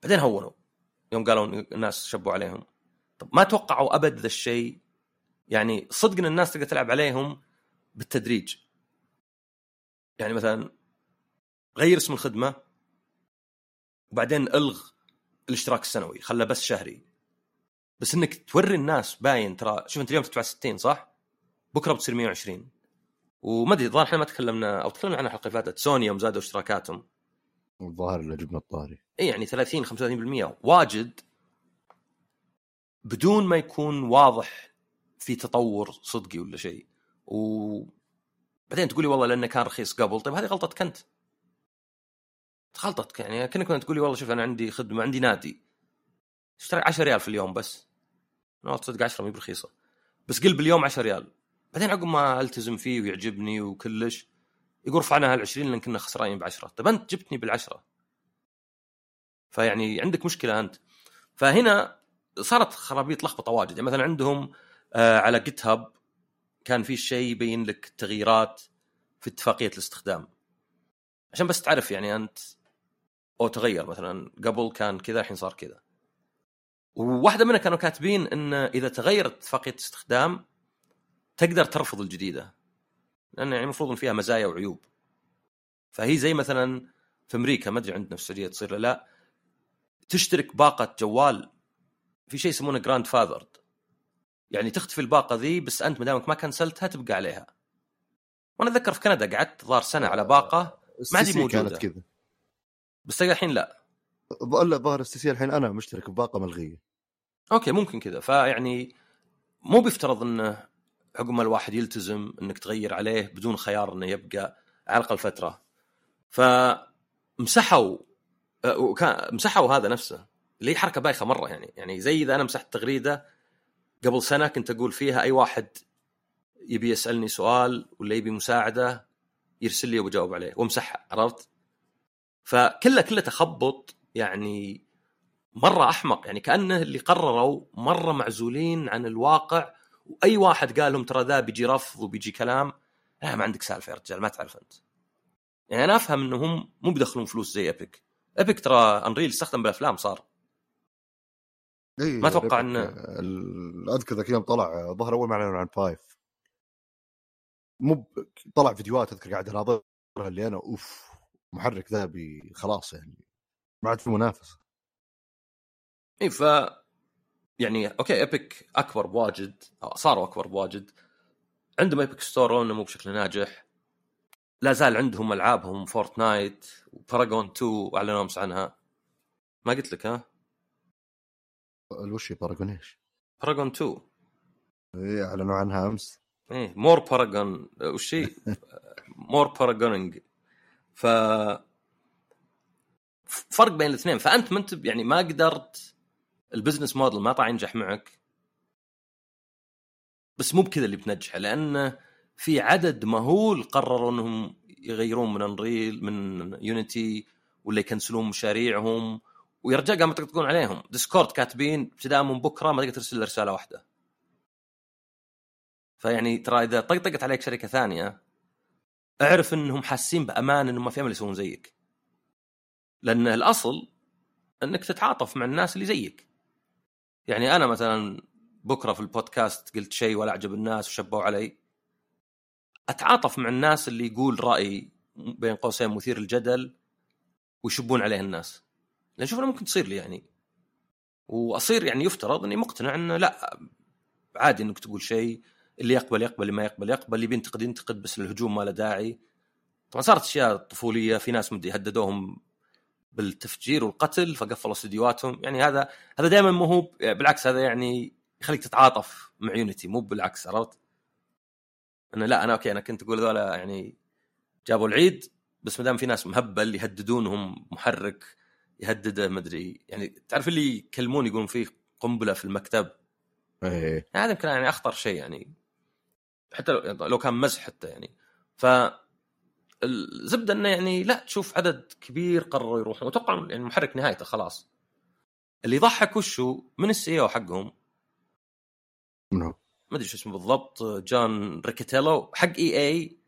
بعدين هونوا يوم قالوا الناس شبوا عليهم. طب ما توقعوا أبد ذا الشيء؟ يعني صدق إن الناس تقدر تلعب عليهم بالتدريج. يعني مثلا غير اسم الخدمة وبعدين ألغ الاشتراك السنوي خله بس شهري. بس إنك توري الناس باين ترى شوف أنت اليوم تدفع 60 صح؟ بكرة بتصير 120 وما أدري الظاهر إحنا ما تكلمنا أو تكلمنا عنها الحلقة اللي فاتت سوني يوم زادوا اشتراكاتهم. الظاهر اللي جبنا الطاري اي يعني 30 35% واجد. بدون ما يكون واضح في تطور صدقي ولا شيء. وبعدين تقولي والله لأنه كان رخيص قبل. طيب هذه غلطتك أنت. غلطتك يعني كأنك كنت تقولي والله شوف أنا عندي خدمة عندي نادي. اشترك 10 ريال في اليوم بس. والله تصدق 10 ما برخيصة. بس قل باليوم 10 ريال. بعدين عقب ما ألتزم فيه ويعجبني وكلش يقول رفعناها ل 20 لأن كنا خسرانين ب 10 طيب أنت جبتني بالعشرة. فيعني عندك مشكلة أنت. فهنا صارت خرابيط لخبطة واجد. يعني مثلا عندهم آه على جيت هاب كان في شيء يبين لك تغييرات في اتفاقية الاستخدام. عشان بس تعرف يعني أنت أو تغير مثلا قبل كان كذا الحين صار كذا. وواحدة منها كانوا كاتبين إن إذا تغيرت اتفاقية الاستخدام تقدر ترفض الجديدة. لأن يعني المفروض إن فيها مزايا وعيوب. فهي زي مثلا في أمريكا ما أدري عندنا في السعودية تصير لا تشترك باقة جوال في شيء يسمونه جراند فاذرد يعني تختفي الباقة ذي بس أنت ما دامك ما كنسلتها تبقى عليها. وأنا أتذكر في كندا قعدت ظهر سنة على باقة ما عاد السيم موجودة. كانت كذا. بس الحين لا. الا ظاهر السي سي الحين أنا مشترك بباقة ملغية. أوكي ممكن كذا. فيعني مو بيفترض انه عقب ما الواحد يلتزم إنك تغير عليه بدون خيار إنه يبقى على الأقل فترة. فمسحوا وكان مسحوا هذا نفسه. اللي حركة بايخة مرة يعني. يعني زي إذا أنا مسحت تغريدة قبل سنة كنت أقول فيها أي واحد يبي يسألني سؤال ولا يبي مساعدة يرسل لي وبجاوب عليه. وامسحها عرفت؟ فكله كله تخبط يعني مرة أحمق. يعني كأنه اللي قرروا مرة معزولين عن الواقع وأي واحد قال لهم ترى ذا بيجي رفض وبيجي كلام لا ما عندك سالفة يا رجال ما تعرف أنت. يعني أنا أفهم إنهم مو بيدخلون فلوس زي ايبك ايبك ترى انريل يستخدم بالأفلام صار. اي ما أتوقع إن- ال- أذكر ذاك اليوم طلع ظهر أول ما اعلنوا عن five. مو ب- طلع فيديوهات أذكر قاعد أناظرها اللي أنا أوف محرك ذا خلاص يعني ما عاد في منافسه اي ف يعني أوكي إيبك أكبر بواجد صاروا أكبر بواجد عندهم إيبك store مو بشكل ناجح. لا زال عندهم ألعابهم فورتنايت وباراجون 2 اعلنوا أمس عنها. ما قلت لك ها؟ الوشي باراجون إيش؟ باراجون 2 اي أعلنوا عنها أمس. إيه مور باراجون وش هي؟ <laughs> مور باراجونينج ف فرق بين الاثنين. فأنت ما أنت يعني ما قدرت ال business model ما طلع ينجح معك. بس مو بكذا اللي بتنجحه لأنه في عدد مهول قرروا إنهم يغيرون من انريل من يونيتي ولا يكنسلون مشاريعهم. ويا رجال قاموا يطقطقون عليهم ديسكورد كاتبين ابتداء من بكرة ما تقدر ترسل رسالة واحدة. فيعني ترى إذا طقطقت عليك شركة ثانية اعرف إنهم حاسين بأمان انه ما في أمل يسوون زيك. لأن الأصل إنك تتعاطف مع الناس اللي زيك. يعني أنا مثلا بكرة في البودكاست قلت شيء ولا عجب الناس وشبوا علي. أتعاطف مع الناس اللي يقول رأي بين قوسين مثير الجدل ويشبون عليه الناس. لأن شوف أنا ممكن تصير لي يعني. وأصير يعني يفترض إني مقتنع انه لا عادي إنك تقول شيء اللي يقبل يقبل اللي ما يقبل يقبل اللي بينتقد ينتقد بس الهجوم ما له داعي. طبعا صارت أشياء طفولية في ناس مدي هددوهم بالتفجير والقتل فقفلوا استديوهاتهم. يعني هذا هذا دائما مو هو بالعكس هذا يعني يخليك تتعاطف مع يونيتي مو بالعكس عرفت؟ انه لا أنا أوكي أنا كنت أقول ذولا يعني جابوا العيد بس ما دام في ناس مهبل يهددونهم محرك يهدده مدري يعني تعرف اللي يكلمون يقولون فيه قنبلة في المكتب؟ إيه. هذا يمكن يعني أخطر شيء يعني. حتى لو- لو كان مزح حتى يعني. ف الزبدة إنه يعني لا تشوف عدد كبير قرروا يروحون. وأتوقع يعني المحرك نهايته خلاص. اللي يضحك وشو من ال CEO حقهم. منو؟ ما أدري شو اسمه بالضبط. جون ريكيتيلو. حق اي اي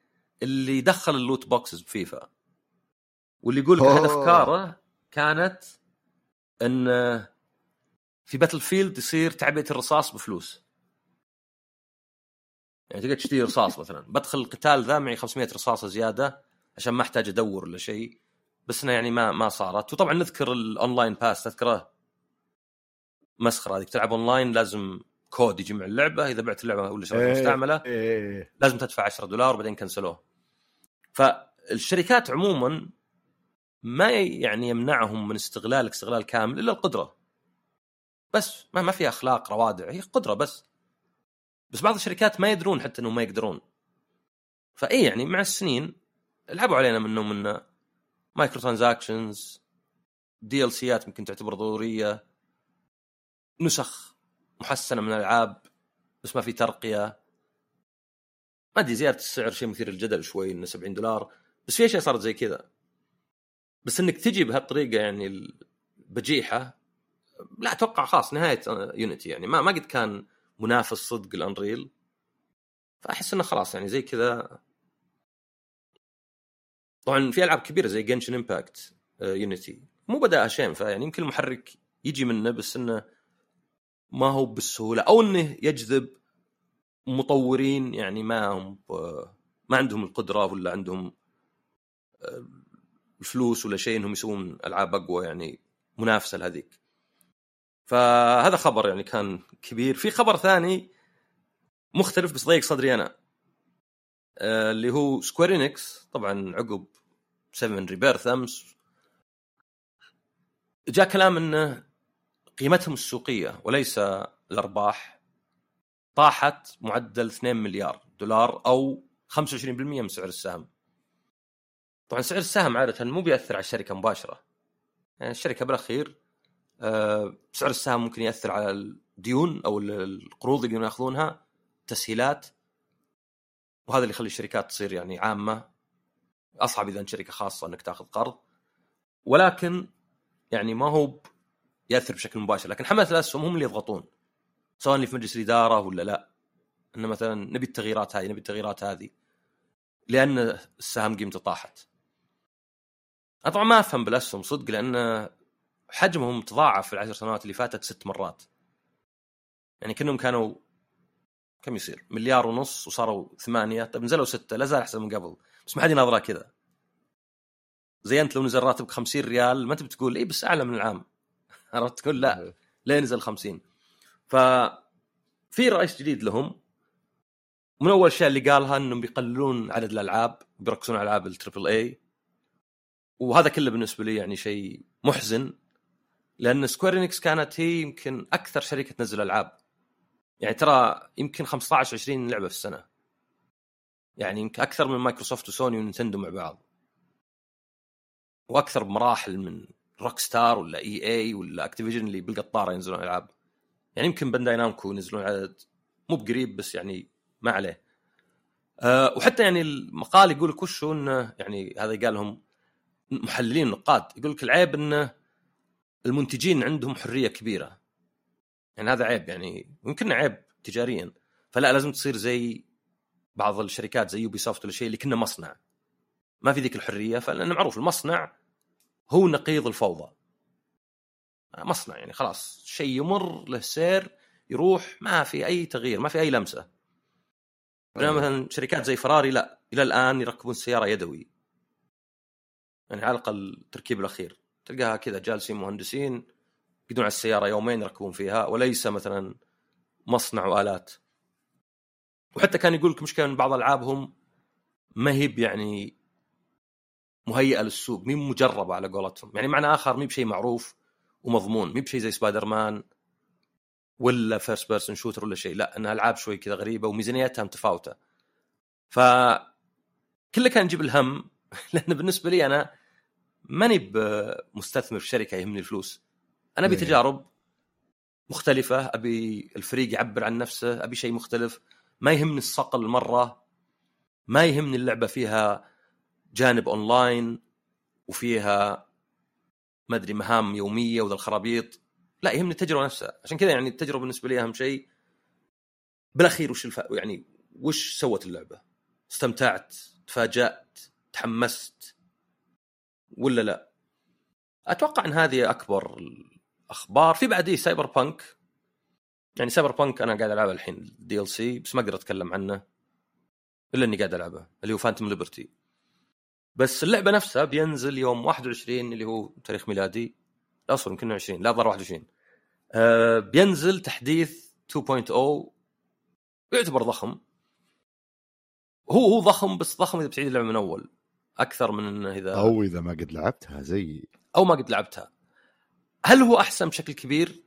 اللي دخل ال loot boxes بفيفا واللي يقول لك احد. افكاره كانت إن في باتل فيلد يصير تعبئة الرصاص بفلوس. يعني تقدر تشتري رصاص مثلا. بدخل القتال ذا معي 500 رصاصة زيادة عشان ما أحتاج أدور ولا شيء. بس إنه يعني ما ما صارت. وطبعا نذكر ال online pass تذكره؟ مسخرة هذيك تلعب اونلاين لازم كود يجي مع اللعبة. إذا بعت اللعبة ولا شريت إيه. مستعملة إيه لازم تدفع 10 دولار وبعدين كنسلوه. فالشركات عموما ما يعني يمنعهم من استغلالك استغلال كامل إلا القدرة. بس ما ما في أخلاق روادع هي قدرة بس. بس بعض الشركات ما يدرون حتى إنهم ما يقدرون. فإي يعني مع السنين لعبوا علينا منهم انه microtransactions DLC ات ممكن تعتبر ضرورية. نسخ محسنة من الألعاب بس ما في ترقية. ما أدري زيادة السعر شيء مثير للجدل شوي إنه 70 دولار. بس في أشياء صارت زي كذا. بس إنك تجي بهالطريقة يعني البجيحه لا أتوقع خلاص نهاية يونيتي يعني. ما ما قد كان منافس صدق الأنريل. فأحس إنه خلاص يعني زي كذا. طبعا في ألعاب كبيرة زي جنشن امباكت يونيتي مو بداها شيء فيعني يمكن المحرك يجي منه بس إنه ما هو بالسهولة. أو إنه يجذب مطورين يعني ما هم ب- ما عندهم القدرة ولا عندهم الفلوس ولا شيء إنهم يسوون ألعاب أقوى يعني منافسة لهذيك. فهذا خبر يعني كان كبير، في خبر ثاني مختلف بس ضيق صدري أنا. آه، اللي هو سكوير انكس طبعا عقب 7 ريبيرث أمس جاء كلام انه قيمتهم السوقية وليس الأرباح طاحت معدل 2 مليار دولار أو 25% من سعر السهم. طبعا سعر السهم عادة مو بيأثر على الشركة مباشرة. يعني الشركة بالأخير آه، سعر السهم ممكن يأثر على الديون أو ال- القروض اللي يأخذونها تسهيلات. وهذا اللي يخلي الشركات تصير يعني عامة أصعب إذا أنت شركة خاصة إنك تأخذ قرض. ولكن يعني ما هو يأثر بشكل مباشر. لكن حملة الأسهم هم اللي يضغطون. سواء اللي في مجلس الإدارة ولا لا. انه مثلا نبي التغييرات هذه نبي التغييرات هذه. لأن السهم قيمته طاحت. أنا طبعا ما أفهم بالأسهم صدق لأن حجمهم تضاعف في العشر سنوات اللي فاتت ست مرات. يعني كانهم كانوا كم يصير؟ مليار ونص وصاروا ثمانية. طيب نزلوا ستة لا زال أحسن من قبل. بس ما حد يناظرها كذا. زي أنت لو نزل راتبك 50 ريال ما تبي تقول إي بس أعلى من العام. <laughs> عرفت؟ تقول لا ليه نزل 50 ف في رئيس جديد لهم. من أول الاشياء اللي قالها إنهم بيقللون عدد الألعاب بيركزون على ألعاب ال triple A وهذا كله بالنسبة لي يعني شيء محزن لأن سكوير انكس كانت هي يمكن أكثر شركة تنزل ألعاب. يعني ترى يمكن 15 20 لعبة في السنة. يعني يمكن أكثر من مايكروسوفت وسوني ونينتندو مع بعض. وأكثر بمراحل من روك ستار ولا إي إي ولا أكتيفيجن اللي بالقطارة ينزلون ألعاب. يعني يمكن بانداي نامكو ينزلون عدد مو بقريب بس يعني ما عليه. أه وحتى يعني المقال يقول لك وشو إنه يعني هذا قال لهم محللين نقاد. يقول لك العيب انه المنتجين عندهم حرية كبيرة. يعني هذا عيب يعني يمكن عيب تجاريا. فلا لازم تصير زي بعض الشركات زي يوبي سوفت ولا شيء اللي كنا مصنع. ما في ذيك الحرية فلانه معروف المصنع هو نقيض الفوضى. مصنع يعني خلاص شيء يمر له سير يروح ما في أي تغيير ما في أي لمسة. بينما مثلا شركات زي فراري لا. إلى الآن يركبون السياره يدوي. يعني على الأقل التركيب الأخير. تلقاها كذا جالسين مهندسين يقعدون على السيارة يومين يركبون فيها وليس مثلا مصنع وآلات. وحتى كان يقول لك مشكله ان بعض ألعابهم ما هي يعني مهيئة للسوق مي مجربة على قولتهم. يعني معنى آخر مي بشيء معروف ومضمون مي بشيء زي سبايدر مان ولا first person shooter ولا شيء لا انها ألعاب شوي كذا غريبة وميزانيتها متفاوتة. ف كله كان يجيب الهم <laughs> لأن بالنسبة لي أنا ماني بمستثمر في شركة يهمني الفلوس. أنا ابي. تجارب مختلفة أبي الفريق يعبر عن نفسه أبي شيء مختلف. ما يهمني الصقل مرة ما يهمني اللعبة فيها جانب اونلاين وفيها ما أدري مهام يومية وذا الخرابيط. لا يهمني التجربة نفسها. عشان كذا يعني التجربة بالنسبة لي أهم شيء بالأخير وش الف... يعني وش سوت اللعبة؟ استمتعت تفاجأت تحمست ولا لا؟ أتوقع إن هذه أكبر الأخبار. في بعد إيه Cyberpunk يعني Cyberpunk أنا قاعد العبها الحين DLC بس ما أقدر أتكلم عنه. إلا إني قاعد ألعبه اللي هو Phantom Liberty بس اللعبة نفسها بينزل يوم 21 اللي هو تاريخ ميلادي. لا أصلا يمكن 20 لا ظهر 21 آه بينزل تحديث 2.0 يعتبر ضخم. هو هو ضخم بس ضخم إذا بتعيد اللعبة من أول. أكثر من إنه إذا أو إذا ما قد لعبتها زي أو ما قد لعبتها. هل هو أحسن بشكل كبير؟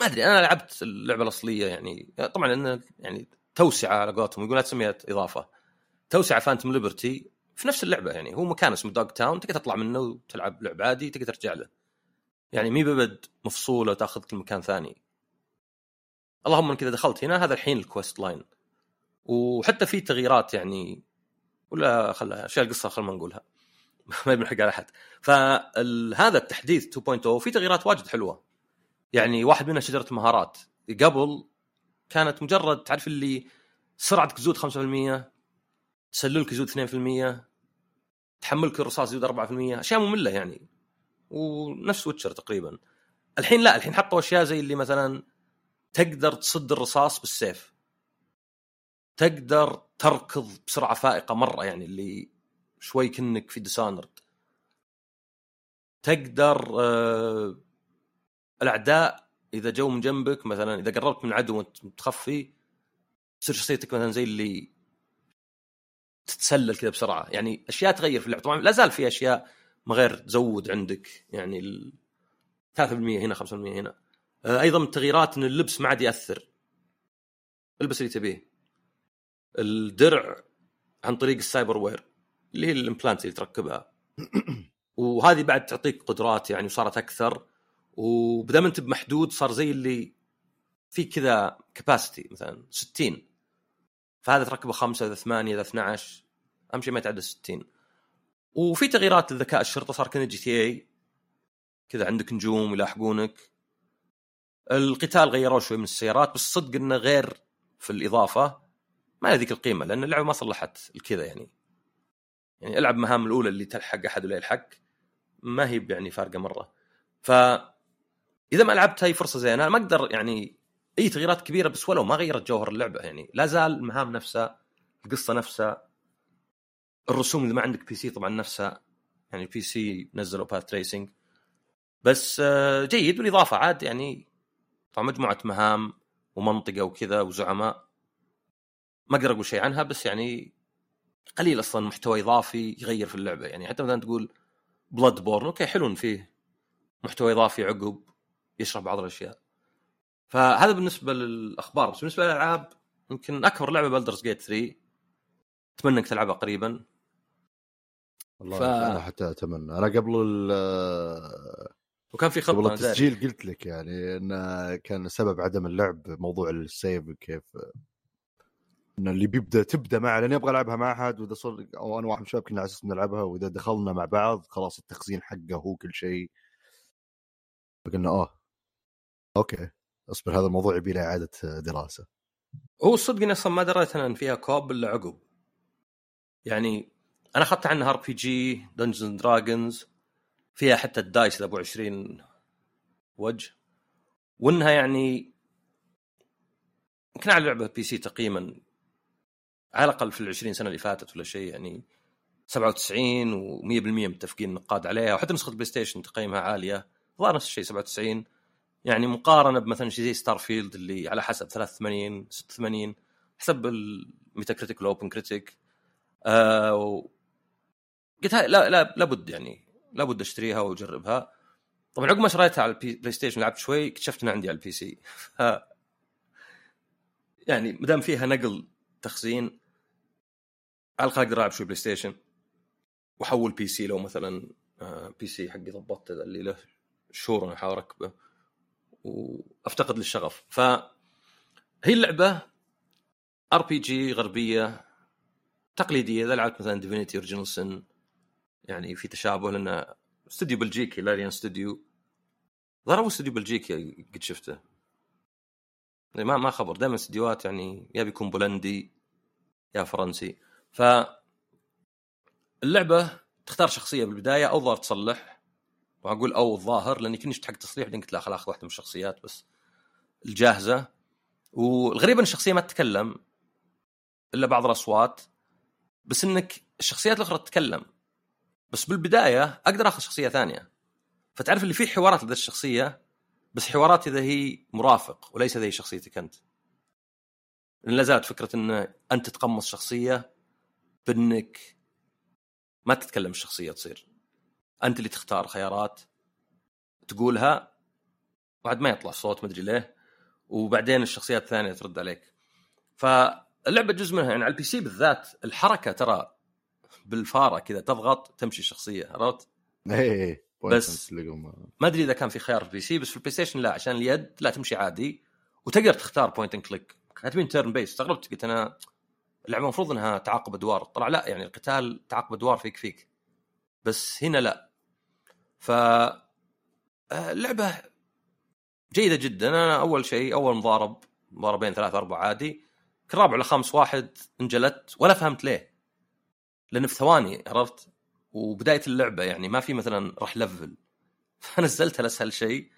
ما أدري أنا لعبت اللعبة الأصلية يعني طبعا لأن يعني توسعة على قولتهم يقول لا تسميها إضافة. توسعة Phantom Liberty في نفس اللعبة يعني هو مكان اسمه Dogtown تقدر تطلع منه وتلعب لعب عادي تقدر ترجع له. يعني مي ببد مفصوله وتاخذك لمكان ثاني. اللهم انك اذا دخلت هنا هذا الحين ال quest line وحتى في تغييرات يعني ولا خلها أشياء القصة خل ما نقولها. <laughs> ما يبي نحرق على أحد. فهذا التحديث 2.0 في تغييرات واجد حلوة. يعني واحد منها شجرة مهارات. قبل كانت مجرد تعرف اللي سرعتك تزود 5% تسللك يزود 2% تحملك الرصاص يزود 4% أشياء مملة يعني. ونفس Witcher تقريبا. الحين لا الحين حطوا أشياء زي اللي مثلا تقدر تصد الرصاص بالسيف. تقدر تركض بسرعة فائقة مرة يعني اللي شوي كنك في ديسانرد تقدر آه الأعداء إذا جو من جنبك مثلا إذا قربت من العدو وأنت متخفي تصير شخصيتك مثلا زي اللي تتسلل كذا بسرعة. يعني أشياء تغير في اللعبة. طبعا لا زال في أشياء ما غير تزود عندك. يعني ال 3% هنا 5% هنا. آه، أيضا من التغييرات إن اللبس ما عاد يأثر. البس اللي تبيه. الدرع عن طريق ال cyberware اللي هي ال implant اللي تركبها. <clears throat> وهذه بعد تعطيك قدرات يعني وصارت أكثر. وبدام أنت بمحدود صار زي اللي في كذا capacity مثلا 60 فهذا تركبه خمسة إذا ثمانية إذا 12 أهم شيء ما يتعدى 60 وفي تغييرات للذكاء الشرطة صار كنا GTA كذا عندك نجوم يلاحقونك. القتال غيروه شوي من السيارات بس صدق إنه غير في الإضافة. ما له ذيك القيمة لأن اللعبة ما صلحت الكذا يعني. يعني ألعب مهام الأولى اللي تلحق أحد ولا يلحق ما هي يعني فارقة مرة. ف إذا ما لعبت هاي فرصة زينة ما أقدر يعني أي تغييرات كبيرة بس ولو ما غيرت جوهر اللعبة يعني. لا زال المهام نفسها القصة نفسها الرسوم اذا ما عندك PC طبعا نفسها. يعني ال PC نزلوا path tracing بس آه، جيد بالاضافه عاد يعني طبعا مجموعة مهام ومنطقة وكذا وزعماء. ما أقدر أقول شيء عنها بس يعني قليل أصلا محتوى إضافي يغير في اللعبة. يعني حتى مثلا تقول Bloodborne okay حلو فيه محتوى إضافي عقب يشرح بعض الأشياء. فهذا بالنسبة للأخبار. بس بالنسبة للألعاب يمكن أكبر لعبة بلدرز جيت 3 أتمنى إنك تلعبها قريبا. والله ف- أنا حتى أتمنى. أنا قبل ال- <laughs> وكان في خطة قبل أنا داري. التسجيل قلت لك يعني ان كان سبب عدم اللعب موضوع السيف كيف إن اللي بيبدأ تبدأ معه لاني أبغى العبها مع أحد وإذا صار أو أنا واحد من الشباب كنا على أساس نلعبها وإذا دخلنا مع بعض خلاص التخزين حقه هو كل شيء. فقلنا آه okay أصبر هذا الموضوع يبي له إعادة دراسة. هو الصدق إني أصلا ما دريت إن فيها co-op إلا عقب. يعني أنا أخذت عنها RPG Dungeons Dragons فيها حتى ال dice أبو 20 وجه. وإنها يعني يمكن على لعبة PC تقييما على الأقل في ال 20 سنة اللي فاتت ولا شيء يعني 97 و100% متفقين النقاد عليها وحتى نسخة PlayStation تقييمها عالية ظهر نفس الشيء 97 يعني مقارنة بمثلا شيء زي Starfield اللي على حسب 83 86 حسب ال Metacritic وال OpenCritic آه قلت لا لا لابد يعني لابد أشتريها وأجربها. طبعا عقب ما شريتها على ال PlayStation لعبت شوي اكتشفت إنها عندي على ال PC. <laughs> ف يعني ما دام فيها نقل تخزين الاقل أقدر العب شوي PlayStation واحول PC لو مثلا آه، PC حقي ضبطت اللي له شهور أنا احاول أركبه. وأفتقد للشغف. ف هي اللعبة RPG غربية تقليدية. إذا لعبت مثلا Divinity Original Sin يعني في تشابه لأن استوديو بلجيكي Larian استوديو ظهر استوديو بلجيكي قد شفته. يعني ما ما خبر. دائما استديوهات يعني يا بيكون بولندي يا فرنسي. ف اللعبه تختار شخصية بالبداية أو ظهر تصلح. وأقول أو الظاهر لاني كنت حق تصليح بعدين قلت لا خلاص أخذ واحدة من الشخصيات بس. الجاهزة. والغريب ان الشخصية ما تتكلم. إلا بعض الأصوات. بس إنك الشخصيات الأخرى تتكلم. بس بالبداية أقدر أخذ شخصية ثانية. فتعرف اللي فيه حوارات لدى الشخصية؟ بس حوارات إذا هي مرافق وليس اذا هي شخصيتك أنت. لأن لا زالت فكرة إن أنت تتقمص شخصية بأنك ما تتكلم الشخصية تصير. أنت اللي تختار خيارات تقولها بعد ما يطلع صوت ما أدري ليه وبعدين الشخصيات الثانية ترد عليك. فاللعبة جزء منها يعني على ال PC بالذات الحركة ترى بالفارة كذا تضغط تمشي الشخصية عرفت؟ إيه بس ما أدري إذا كان في خيار في PC بس في ال PlayStation لا عشان اليد لا تمشي عادي وتقدر تختار point and click كاتبين turn base استغربت قلت أنا اللعبة المفروض إنها تعاقب أدوار. طلع لا يعني القتال تعاقب أدوار فيك فيك. بس هنا لا. ف اللعبة آه، جيدة جدا. أنا أول شيء أول مضارب مضاربين ثلاثة أربعة عادي. كل رابع ولا خامس واحد انجلدت ولا فهمت ليه. لأنه في ثواني عرفت؟ وبداية اللعبة يعني ما في مثلا راح level. <laughs> فنزلتها لاسهل شيء.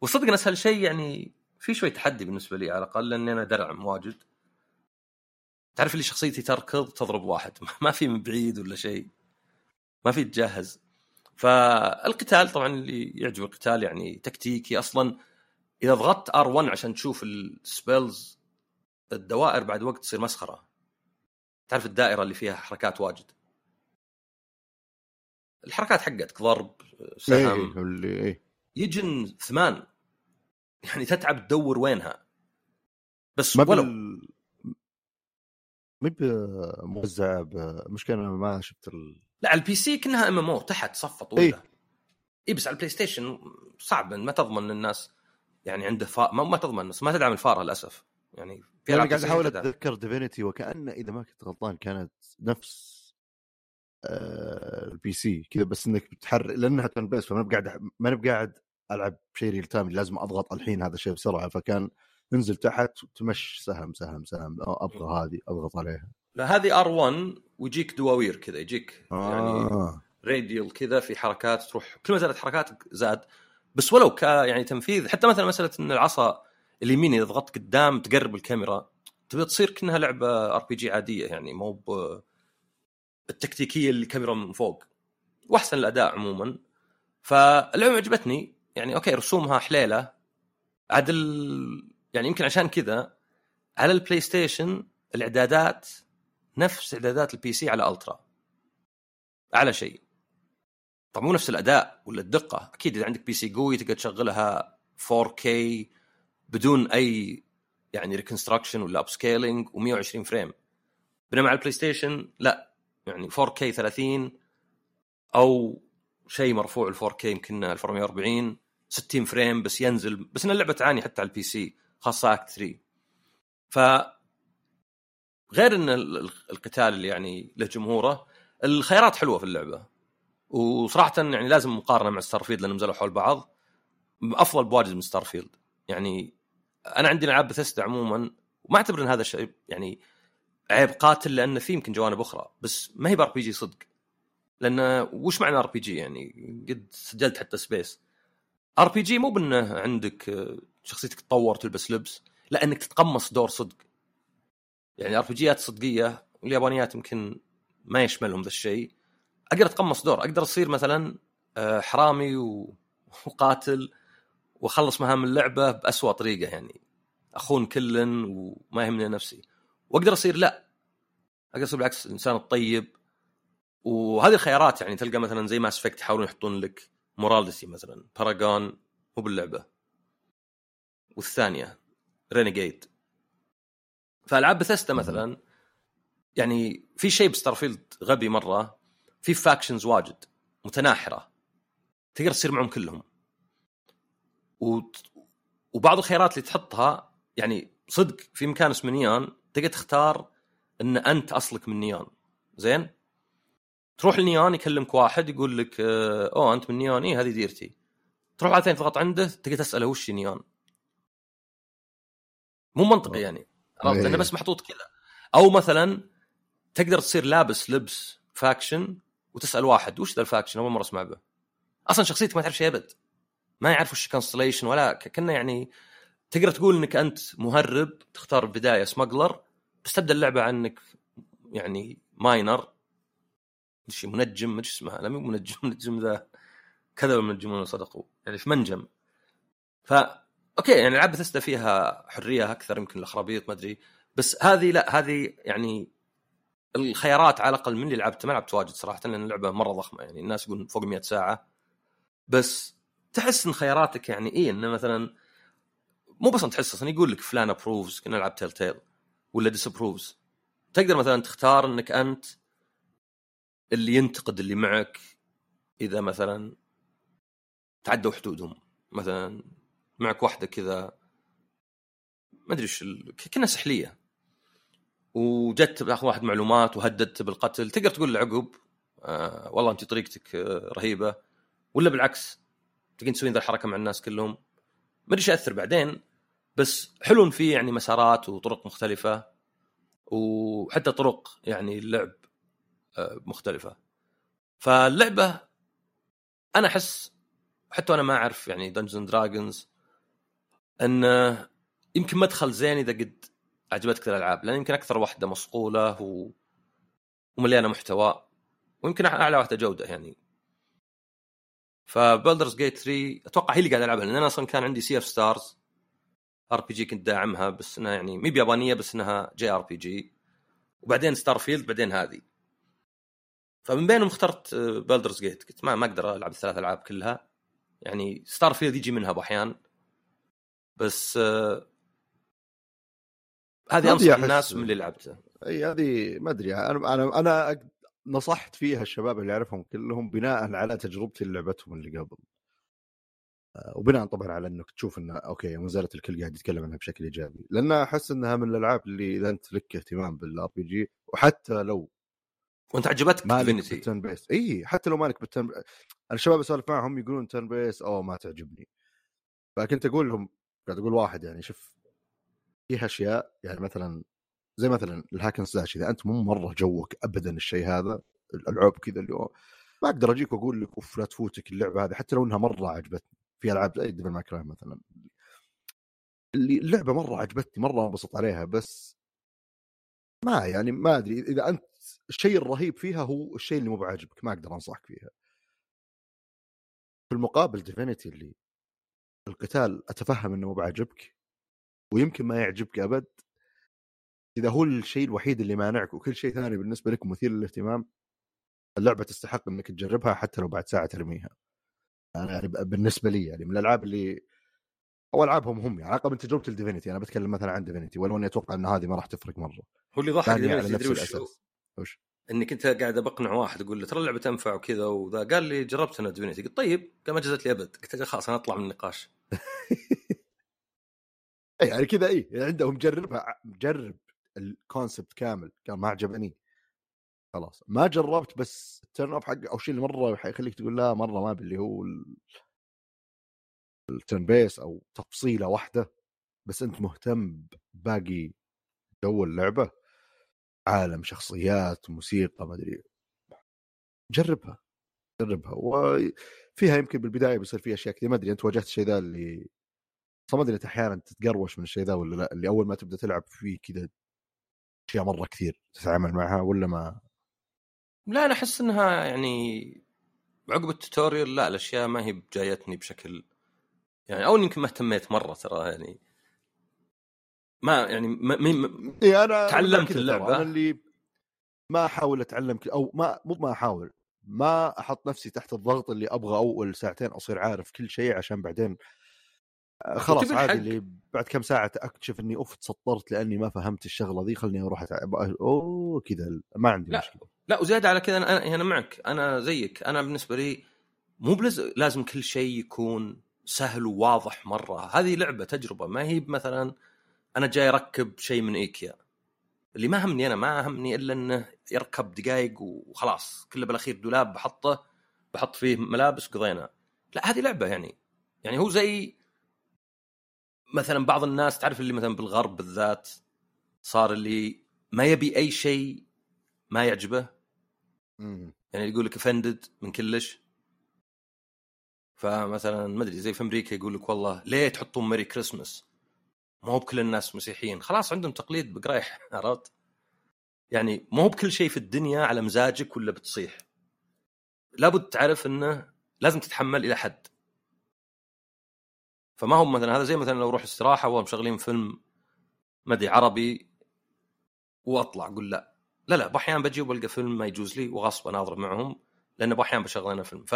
وصدق أسهل شيء يعني في شوي تحدي بالنسبة لي على الأقل لأني أنا درع واجد. تعرف اللي شخصيتي تركض تضرب واحد. <laughs> ما في من بعيد ولا شيء. ما في تجهز. فالقتال طبعا اللي يعجب القتال يعني تكتيكي. أصلا إذا ضغطت R1 عشان تشوف ال spells الدوائر بعد وقت تصير مسخرة. تعرف الدائرة اللي فيها حركات واجد. الحركات حقتك ضرب سهم. إيه اللي إيه. يجن ثمان. يعني تتعب تدور وينها. بس ما ولو بال... ما موزع مشكلة ما شفت ال... لا على البي سي كأنها ام ام أو تحت صفة طويلة. إي إيه بس على البلاي ستيشن صعب ما تضمن الناس يعني عنده فا... ما, ما تضمن بس ما تدعم الفار للأسف. يعني في أنا قاعد أحاول أتذكر ديفينيتي وكأن إذا ما كنت غلطان كانت نفس آه ال PC كذا بس إنك بتحرك لأنها turn base فما بقاعد ما بقاعد ألعب شيء real time لازم أضغط الحين هذا الشيء بسرعة فكان انزل تحت تمش سهم سهم سهم أبغى هذه أضغط عليها. لا هذه R1 ويجيك دواوير كذا يجيك آه. يعني radial كذا في حركات تروح كل ما زادت حركاتك زاد. بس ولو ك يعني تنفيذ حتى مثلا مسألة إن العصا اليمين إذا ضغطت قدام تقرب الكاميرا تبي تصير كأنها لعبة RPG عادية يعني مو التكتيكية اللي الكاميرا من فوق. وأحسن الأداء عموما. فاللعبة عجبتني يعني أوكي رسومها حليلة. عاد يعني يمكن عشان كذا على البلاي ستيشن الإعدادات نفس إعدادات ال PC على ultra اعلى شيء. طبعا مو نفس الأداء ولا الدقة. أكيد إذا عندك PC قوي تقدر تشغلها 4K بدون أي يعني reconstruction ولا upscaling و120 فريم بينما على البلاي ستيشن لا. يعني 4K 30 أو شيء مرفوع ال 4K يمكن 1440 60 فريم بس ينزل. بس إن اللعبة تعاني حتى على ال PC خاصة act 3 ف غير إن القتال اللي يعني له جمهوره الخيارات حلوة في اللعبة. وصراحة يعني لازم مقارنة مع Starfield لأنهم نزلوا حول بعض. أفضل بواجد من Starfield يعني أنا عندي العاب بثستا عموما وما أعتبر إن هذا الشيء يعني عيب قاتل لأن في يمكن جوانب أخرى. بس ما هي ب RPG صدق. لأن وش معنى RPG يعني؟ قد سجلت حتى space RPG مو بأنه عندك شخصيتك تطور تلبس لبس لا انك تتقمص دور صدق. يعني RPG صدقية واليابانيات يمكن ما يشملهم ذا الشيء. أقدر أتقمص دور أقدر أصير مثلا آه، حرامي وقاتل وأخلص مهام اللعبة بأسوأ طريقة يعني. أخون كلن وما يهمني نفسي. وأقدر أصير لا. أقدر أصير بالعكس الانسان الطيب وهذه الخيارات يعني تلقى مثلا زي Mass Effect يحاولون يحطون لك morality مثلا paragon مو باللعبة. والثانية renegade فألعاب بثيستا مثلا يعني في شيء ب Starfield غبي مرة في factions واجد متناحرة تقدر تصير معهم كلهم. و... وبعض الخيارات اللي تحطها يعني صدق في مكان اسمه نيان تقدر تختار إن أنت أصلك من نيان زين؟ تروح لنيان يكلمك واحد يقول لك أوه أنت من نيان إيه هذه ديرتي. تروح على ثاني تضغط عنده تقدر تسأله وش نيان مو منطقي يعني عرفت إيه. لأنه بس محطوط كذا. أو مثلا تقدر تصير لابس لبس faction وتسأل واحد وش ذا ال faction أول مرة أسمع به. أصلا شخصيتك ما تعرف شيء أبد. ما يعرف وش Constellation ولا كنا يعني تقدر تقول إنك أنت مهرب تختار بدايه smuggler بس تبدأ اللعبة عنك يعني miner شي منجم ما اسمها. لا مو منجم <laughs> منجم ذا. كذا المنجمون صدقوا. يعني في منجم. ف أوكي يعني العاب بثستا فيها حرية أكثر يمكن الأخرابيط ما أدري. بس هذه لا هذه يعني الخيارات على الأقل من اللي لعبته ما لعبت واجد صراحة لأن اللعبة مرة ضخمة يعني الناس يقولون فوق 100 ساعة. بس تحس إن خياراتك يعني إيه انه مثلا مو بس تحس أصلا يقول لك فلان approves كنا نلعب Telltale ولا disapproves تقدر مثلا تختار إنك أنت اللي ينتقد اللي معك إذا مثلا تعدوا حدودهم. مثلا معك واحدة كذا ما أدري إيش كنا سحلية. وجت واحد معلومات وهددت بالقتل. تقدر تقول له عقب آه والله أنت طريقتك آه رهيبة. ولا بالعكس تقدر تسوين ذا الحركة مع الناس كلهم. ما أدري يأثر بعدين بس حلو فيه يعني مسارات وطرق مختلفة. وحتى طرق يعني اللعب آه، مختلفة. فاللعبة أنا أحس حتى وأنا ما أعرف يعني دنجن دراجونز أن يمكن مدخل زين إذا قد عجبتك الألعاب لأن يمكن أكثر واحدة مصقولة و... ومليانة محتوى ويمكن أعلى واحدة جودة يعني. فبلدرز جيت 3 أتوقع هي اللي قاعد ألعبها لأن أنا أصلا كان عندي سي اف ستارز ار بي جي كنت داعمها بس إنها يعني مي بيابانية بس إنها جي ار بي جي وبعدين Starfield بعدين هذه. فمن بينهم اخترت Baldur's Gate قلت ما ما أقدر ألعب الثلاث ألعاب كلها. يعني Starfield يجي منها باحيان بس آه، هذه أنصح الناس من اللي لعبته. أي هذه ما أدري أنا أنا أنا نصحت فيها الشباب اللي أعرفهم كلهم بناء على تجربتي لعبتهم اللي قبل. آه، وبناء طبعا على إنك تشوف انه okay ما زالت الكل قاعد يتكلم عنها بشكل إيجابي. لأن أحس إنها من الألعاب اللي إذا أنت لك اهتمام بال RPG وحتى لو وأنت عجبتك مالك Divinity بال turn-based إي حتى لو مالك بال turn الشباب اسولف معهم يقولون turn-based أوه ما تعجبني. فكنت أقول لهم قاعد أقول واحد يعني شوف فيها أشياء يعني مثلا زي مثلا ال hack and slash إذا أنت مو مرة جوك ابدا الشيء هذا الالعاب كذا اللي ما أقدر أجيك وأقول لك أوف لا تفوتك اللعبة هذه حتى لو إنها مرة عجبتني. في ألعاب زي Devil May Cry مثلا. اللي اللعبة مرة عجبتني مرة أنبسط عليها بس ما يعني ما أدري اذا أنت الشيء الرهيب فيها هو الشيء اللي مو بعاجبك ما أقدر أنصحك فيها. في المقابل Divinity اللي القتال أتفهم إنه مو بعاجبك ويمكن ما يعجبك أبد. إذا هو الشيء الوحيد اللي مانعك وكل شيء ثاني بالنسبة لك مثير للاهتمام اللعبة تستحق إنك تجربها حتى لو بعد ساعة ترميها. أنا يعني ب- بالنسبة لي يعني من الألعاب اللي أو ألعابهم هم يعني الاقل من تجربة ال Divinity أنا بتكلم مثلا عن Divinity ولو اني أتوقع إن هذه ما راح تفرق مرة. هو اللي ضحك على Divinity نفس؟ الأساس. وش؟ اني كنت قاعد بقنع واحد أقول له ترى اللعبة تنفع وكذا وذا قال لي جربت أنا Divinity. قلت طيب قال ما جازت لي أبد. قلت خلاص أنا أطلع من النقاش. <laughs> يعني كذا اي يعني عندهم مجربها مجرب ال concept كامل قال ما عجبني. خلاص ما جربت بس ال turn-off حق أو الشيء اللي مرة حيخليك تقول لا مرة ما باللي هو ال- ال turn-based أو تفصيلة واحدة بس أنت مهتم باقي جو اللعبة عالم شخصيات موسيقى ما أدري. جربها. جربها وفيها يمكن بالبداية بيصير فيها أشياء كثير ما أدري أنت واجهت الشيء ذا اللي ما أدري أنت أحيانا تتقروش من الشيء ذا ولا لا اللي أول ما تبدأ تلعب فيه كذا أشياء مرة كثير تتعامل معها ولا ما؟ لا أنا أحس إنها يعني عقب ال tutorial لا الأشياء ما هي بجايتني بشكل يعني أو يمكن ما اهتميت مرة ترى يعني. ما يعني ما ما إيه أنا تعلمت. ترى، أنا اللي ما أحاول أتعلم أو ما مو ما أحاول ما أحط نفسي تحت الضغط اللي أبغى أول ساعتين أصير عارف كل شيء عشان بعدين آه، خلاص عادي. اللي بعد كم ساعة أكتشف إني أوف تسطرت لأني ما فهمت الشغلة ذي خلني أروح أتعب. أوه كذا ما عندي لا. مشكلة لا وزيادة على كذا أنا أنا معك أنا زيك أنا بالنسبة لي مو بلز... لازم كل شيء يكون سهل وواضح مرة هذه لعبة تجربة ما هي مثلا أنا جاي أركب شيء من إيكيا اللي ما همني أنا ما همني إلا إنه يركب دقائق وخلاص كله بالأخير دولاب بحطه بحط فيه ملابس قضينا لا هذه لعبة يعني يعني هو زي مثلا بعض الناس تعرف اللي مثلا بالغرب بالذات صار اللي ما يبي أي شيء ما يعجبه. يعني يقول لك افندد من كلش فمثلا ما أدري زي في أمريكا يقول لك والله ليه تحطون ميري كريسمس؟ ما هو بكل الناس مسيحيين. خلاص عندهم تقليد بقريح <laughs> عرفت؟ يعني ما هو بكل شيء في الدنيا على مزاجك ولا بتصيح. لابد تعرف إنه لازم تتحمل إلى حد. فما هو مثلا هذا زي مثلا لو أروح استراحة وهم مشغلين فيلم ما أدري عربي وأطلع أقول لا. لا لا بأحيان بجي وبلقى فيلم ما يجوز لي وغصب أضرب معهم لأن بأحيان بشغل أنا فيلم. ف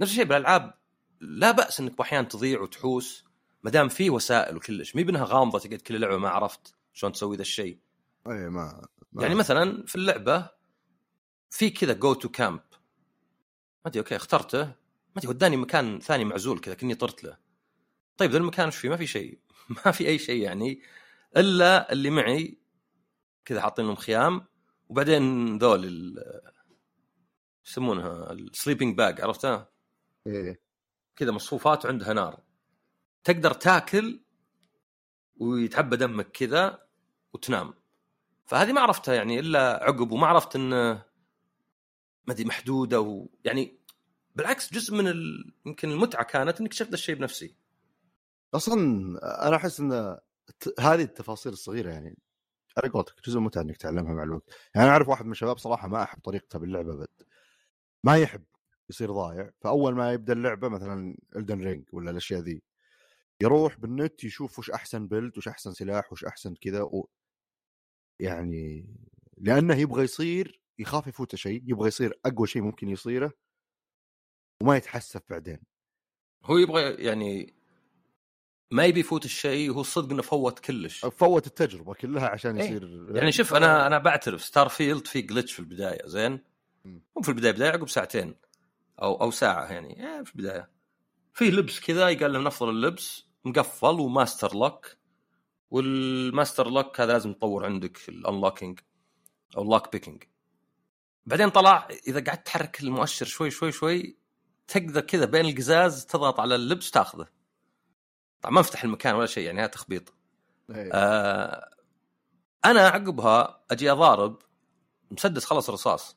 نفس الشيء بالألعاب لا بأس إنك بأحيان تضيع وتحوس. ما دام في وسائل وكلش مي بانها غامضة تقعد كل لعبة ما عرفت شلون تسوي ذا الشيء. اي ما, ما يعني مثلا في اللعبة في كذا go to camp ما أدري okay اخترته. ما أدري وداني مكان ثاني معزول كذا كني طرت له. طيب ذا المكان إيش فيه؟ ما في شيء. <laughs> ما في أي شيء يعني إلا اللي معي كذا حاطين لهم خيام وبعدين ذول يسمونها؟ ال sleeping bag عرفتها؟ إيه. كذا مصفوفات وعندها نار. تقدر تاكل ويتعبى دمك كذا وتنام. فهذه ما عرفتها يعني إلا عقب وما عرفت انه أدري محدودة و... يعني بالعكس جزء من ال... يمكن المتعة كانت إنك شفت الشيء بنفسي. أصلا أنا أحس إن هذه التفاصيل الصغيرة يعني على قولتك جزء متعة إنك تعلمها مع الوقت. يعني أنا أعرف واحد من الشباب صراحة ما أحب طريقته باللعبة بد ما يحب يصير ضايع فأول ما يبدأ اللعبة مثلا Elden Ring ولا الأشياء ذي يروح بالنت يشوف وش أحسن build وش أحسن سلاح وش أحسن كذا و... يعني لأنه يبغى يصير يخاف يفوته شيء يبغى يصير أقوى شيء ممكن يصيره وما يتحسف بعدين. هو يبغى يعني ما يبي يفوت الشيء هو الصدق إنه فوت كلش. فوت التجربة كلها عشان إيه. يصير يعني شوف أنا أنا بعترف Starfield في glitch في البداية زين. مو في البداية بداية عقب ساعتين أو أو ساعة يعني إيه، في البداية. في لبس كذا يقال له نفضل اللبس. مقفل و master lock. وال master lock هذا لازم تطور عندك ال unlocking أو ال lock picking بعدين طلع إذا قعدت تحرك المؤشر شوي شوي شوي تقدر كذا بين القزاز تضغط على اللبس تاخذه طبعا ما افتح المكان ولا شيء يعني هذا تخبيط. إيه. آه أنا عقبها أجي أضارب مسدس خلص رصاص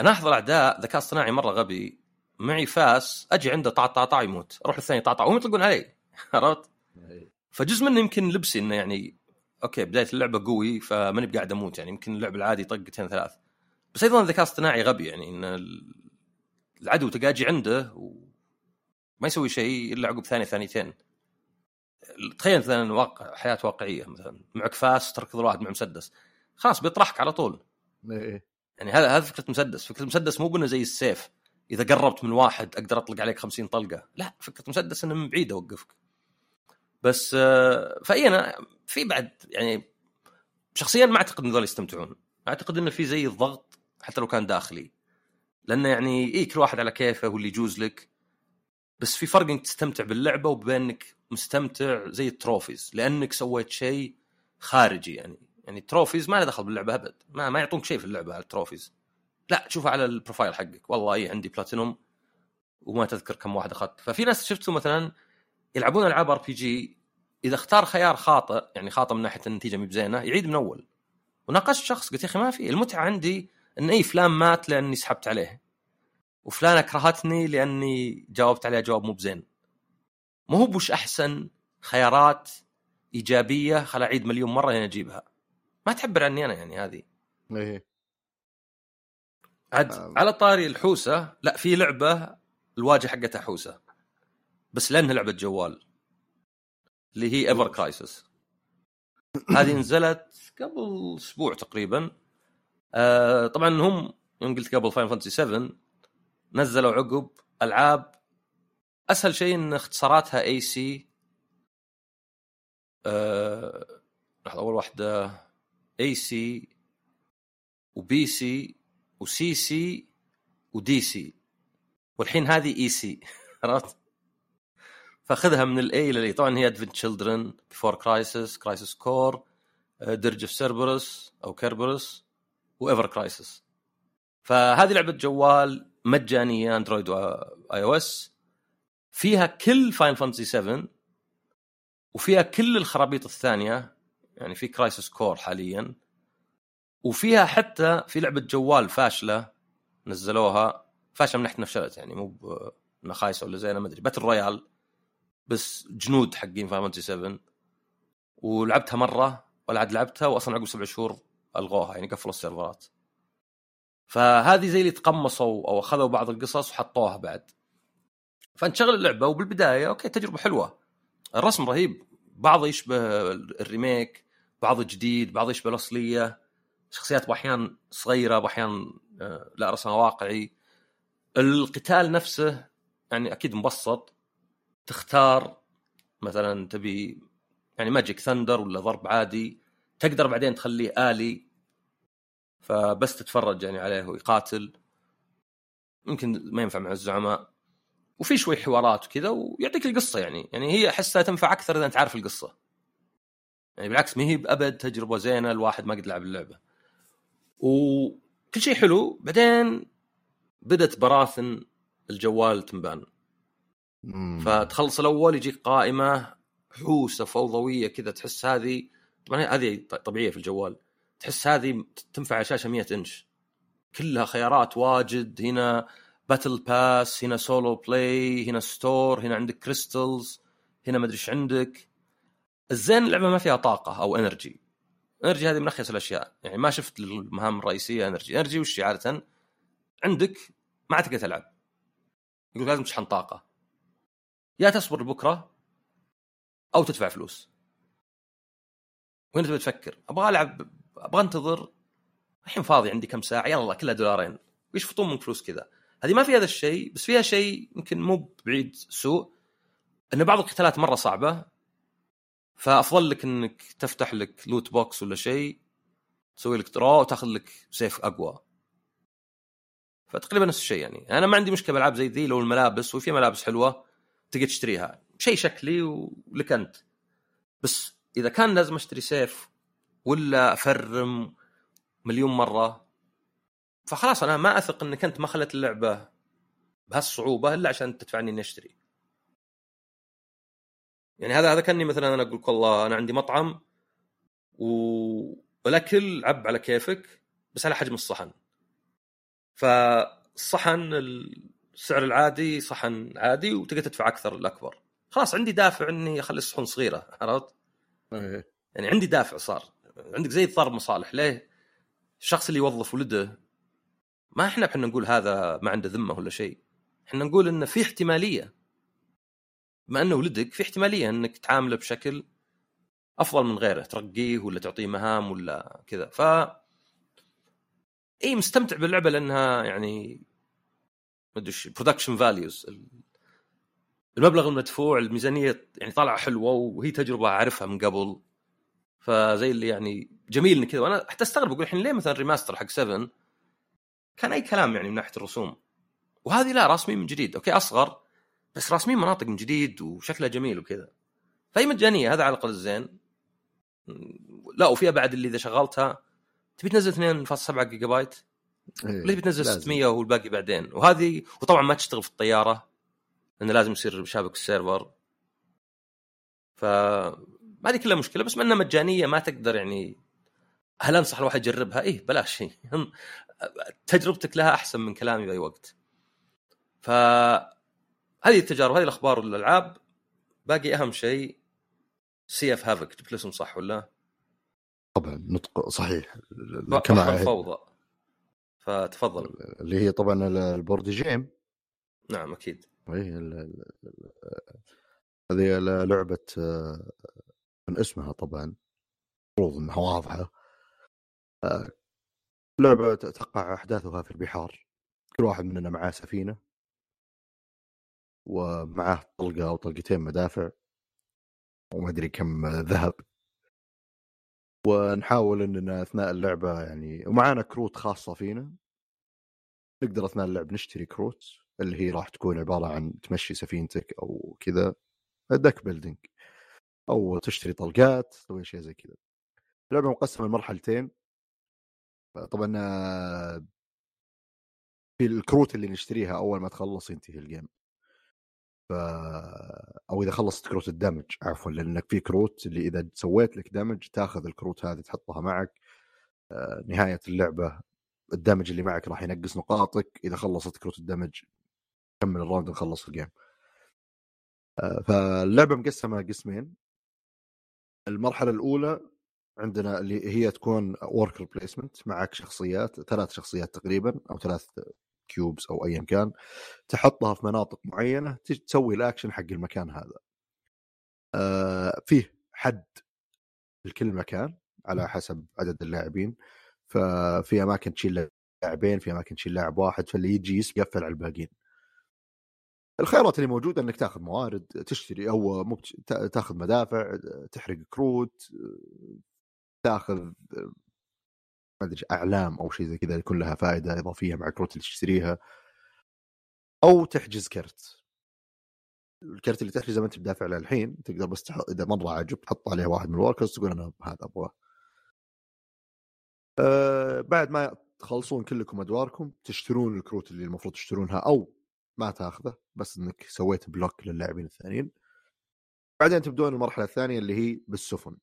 أنا أحضر أعداء ذكاء اصطناعي مرة غبي. معي فاس أجي عنده طع طع طع يموت. أروح الثاني طع طع وهم يطلقون علي. <laughs> عرفت؟ إيه. فجزء منه يمكن لبسي إنه يعني okay بداية اللعبة قوي فماني بقاعد أموت يعني. يمكن اللعب العادي طقتين ثلاث. بس أيضا الذكاء الاصطناعي غبي يعني إن ال- العدو تقاجي عنده وما يسوي شيء إلا عقب ثانية ثانيتين. تخيل مثلا واقع حياة واقعية مثلا. معك فاس تركض واحد مع مسدس. خلاص بيطرحك على طول. إيه. يعني هذا هذا فكرة مسدس. فكرة المسدس مو بأنه زي السيف. إذا قربت من واحد أقدر أطلق عليك 50 طلقة. لا فكرة مسدس إنه من بعيد أوقفك. بس آه، فإي أنا في بعد يعني شخصيا ما أعتقد إن ذول يستمتعون. أعتقد إنه في زي الضغط حتى لو كان داخلي. لأنه يعني اي كل واحد على كيفه واللي يجوز لك. بس في فرق إنك تستمتع باللعبة وبين انك مستمتع زي ال trophies. لأنك سويت شيء خارجي يعني. يعني ال trophies ما له دخل باللعبة أبد. ما ما يعطونك شيء في اللعبة على ال trophies لا تشوفها على ال profile حقك. والله اي عندي بلاتينوم وما تذكر كم واحد أخذت. ففي ناس شفتوا مثلا يلعبون ألعاب RPG إذا اختار خيار خاطئ يعني خاطئ من ناحية النتيجة مي بزينة يعيد من أول. وناقشت شخص قلت يا أخي ما في. المتعة عندي إن أي فلان مات لأني سحبت عليه. وفلانه كرهتني لأني جاوبت عليها جواب مو بزين. مو هوب وش أحسن خيارات إيجابية خل أعيد مليون مرة لين أجيبها. ما تعبر عني أنا يعني هذه. إيه. عاد آه. على طاري الحوسة لا في لعبة الواجهة حقتها حوسة بس لأنها لعبة جوال اللي هي Ever Crisis هذه نزلت قبل أسبوع تقريبا. آه طبعا هم يوم قلت قبل Final Fantasy 7 نزلوا عقب ألعاب أسهل شيء إن اختصاراتها AC آه لحظة أول واحدة AC و BC و CC و DC والحين هذه EC <laughs> عرفت؟ فأخذها من الاي للاي طبعا هي Advent Children Before Crisis Crisis Core Dirge of Cerberus أو Kerberos و Ever Crisis فهذه لعبة جوال مجانية Android و iOS فيها كل Final Fantasy 7 وفيها كل الخرابيط الثانية يعني في Crisis Core حاليا. وفيها حتى في لعبة جوال فاشلة نزلوها. فاشلة من ناحية نفشلت يعني مو إنها خايسة ولا زي أنا ما أدري. battle royale بس جنود حقين فانتسي 7 ولعبتها مرة ولا عاد لعبتها واصلا عقب سبع شهور ألغوها يعني قفلوا ال servers. فهذه زي اللي تقمصوا أو أخذوا بعض القصص وحطوها بعد. فانت شغل اللعبة وبالبداية okay تجربة حلوة. الرسم رهيب. بعضه يشبه ال remake بعضه جديد بعضه يشبه الأصلية. شخصيات باحيان صغيرة باحيان آه، لا رسمها واقعي. القتال نفسه يعني أكيد مبسط. تختار مثلا تبي يعني magic thunder ولا ضرب عادي. تقدر بعدين تخليه آلي فبس تتفرج يعني عليه ويقاتل. يمكن ما ينفع مع الزعماء. وفي شوي حوارات وكذا ويعطيك القصة يعني. يعني هي أحسها تنفع أكثر إذا أنت عارف القصة. يعني بالعكس ما هي بأبد تجربة زينة الواحد ما قد لعب اللعبة. وكل شيء حلو بعدين بدت براثن الجوال تنبان. فتخلص الأول يجيك قائمة حوسة فوضوية كذا تحس هذه طبعا هذه طبيعية في الجوال تحس هذه تنفع على شاشة 100 إنش. كلها خيارات واجد هنا battle pass هنا solo play هنا store هنا عندك crystals هنا ما أدري إيش عندك. الزين اللعبة ما فيها طاقة أو energy energy هذه من الأشياء. يعني ما شفت المهام الرئيسية energy. energy وش عادة؟ عندك ما عاد تقدر تلعب. يقول لازم تشحن طاقة. يا تصبر لبكره أو تدفع فلوس. وهنا تبي تفكر؟ أبغى ألعب أبغى أنتظر. الحين فاضي عندي كم ساعة. يلا كلها دولارين. ويشفطون منك فلوس كذا؟ هذه ما فيها هذا الشيء بس فيها شيء يمكن مو بعيد سوء ان بعض القتالات مرة صعبة. فأفضل لك إنك تفتح لك loot box ولا شيء تسوي لك draw وتاخذ لك سيف أقوى. فتقريبا نفس الشيء يعني. أنا ما عندي مشكلة بألعاب زي ذي لو الملابس وفي ملابس حلوة تقدر تشتريها. شيء شكلي ولك أنت. بس إذا كان لازم أشتري سيف ولا أفرم مليون مرة فخلاص أنا ما أثق إنك أنت ما خلت اللعبة بهالصعوبة إلا عشان تدفعني إني أشتري. يعني هذا هذا كأني مثلا أنا أقول لك والله أنا عندي مطعم والأكل عب على كيفك بس على حجم الصحن فالصحن السعر العادي صحن عادي وتقدر تدفع أكثر الاكبر خلاص عندي دافع إني أخلي الصحون صغيرة عرفت؟ إيه. يعني عندي دافع صار عندك زي ضرب مصالح ليه؟ الشخص اللي يوظف ولده ما إحنا إحنا نقول هذا ما عنده ذمة ولا شيء إحنا نقول إنه في احتمالية بما أنه ولدك في احتمالية أنك تعامله بشكل أفضل من غيره ترقيه ولا تعطيه مهام ولا كذا. ف اي مستمتع باللعبة لأنها يعني ما أدري production values المبلغ المدفوع الميزانية يعني طالعة حلوة وهي تجربة أعرفها من قبل. فزي اللي يعني جميل إن كذا. وأنا حتى أستغرب أقول الحين ليه مثلا remaster حق 7 كان أي كلام يعني من ناحية الرسوم. وهذه لا راسمين من جديد. okay أصغر بس راسمين مناطق من جديد وشكلها جميل وكذا فهي مجانية هذا على الأقل الزين لا وفيها بعد اللي إذا شغلتها تبي تنزل 2.7 جيجا بايت. ليه بتنزل لازم. 600 والباقي بعدين وهذه وطبعا ما تشتغل في الطيارة لأنه لازم يصير شابك ال server ف هذه كلها مشكلة بس ما إنها مجانية ما تقدر يعني هل أنصح الواحد يجربها؟ إيه بلاش <laughs> تجربتك لها أحسن من كلامي بأي وقت ف هذه التجارب هذه الأخبار والألعاب باقي أهم شيء سي إف هافك جبت الاسم صح ولا؟ طبعا نطق صحيح كما الفوضى فتفضل. اللي هي طبعا البورد جيم. نعم أكيد. اي هذه لعبة من اسمها طبعا المفروض إنها واضحة. لعبة تقع أحداثها في البحار. كل واحد مننا معاه سفينة. ومعاه طلقة أو طلقتين مدافع وما أدري كم ذهب. ونحاول إننا أثناء اللعبة يعني ومعانا كروت خاصة فينا. نقدر أثناء اللعب نشتري كروت اللي هي راح تكون عبارة عن تمشي سفينتك أو كذا deck building. أو تشتري طلقات تسوي شيء زي كذا. اللعبة مقسمة لمرحلتين. طبعا آه، في الكروت اللي نشتريها أول ما تخلص ينتهي ال game. ف أو إذا خلصت كروت الدمج عفوا لأنك في كروت اللي إذا سويت لك دمج تأخذ الكروت هذه تحطها معك آه، نهاية اللعبة الدمج اللي معك راح ينقص نقاطك إذا خلصت كروت الدمج كمل ال round نخلص ال game آه، فاللعبة مقسمة قسمين. المرحلة الأولى عندنا اللي هي تكون worker placement معك شخصيات ثلاث شخصيات تقريبا أو ثلاث cubes أو ايا كان تحطها في مناطق معينة تسوي الاكشن حق المكان هذا. آه فيه حد لكل مكان على حسب عدد اللاعبين ففي أماكن تشيل لاعبين في أماكن تشيل لاعب واحد فاللي يجي يقفل على الباقيين. الخيارات اللي موجودة إنك تاخذ موارد تشتري أو مو تاخذ مدافع تحرق كروت تاخذ ما أدري أعلام أو شيء زي كذا يكون لها فائدة إضافية مع الكروت اللي تشتريها. أو تحجز كرت. الكرت اللي تحجزه ما أنت بدافع له الحين تقدر بس تحط إذا مرة عجب تحط عليه واحد من ال workers تقول أنا هذا أبغاه. أه بعد ما تخلصون كلكم أدواركم تشترون الكروت اللي المفروض تشترونها أو ما تاخذه بس إنك سويت block للاعبين الثانيين. بعدين تبدون المرحلة الثانية اللي هي بالسفن.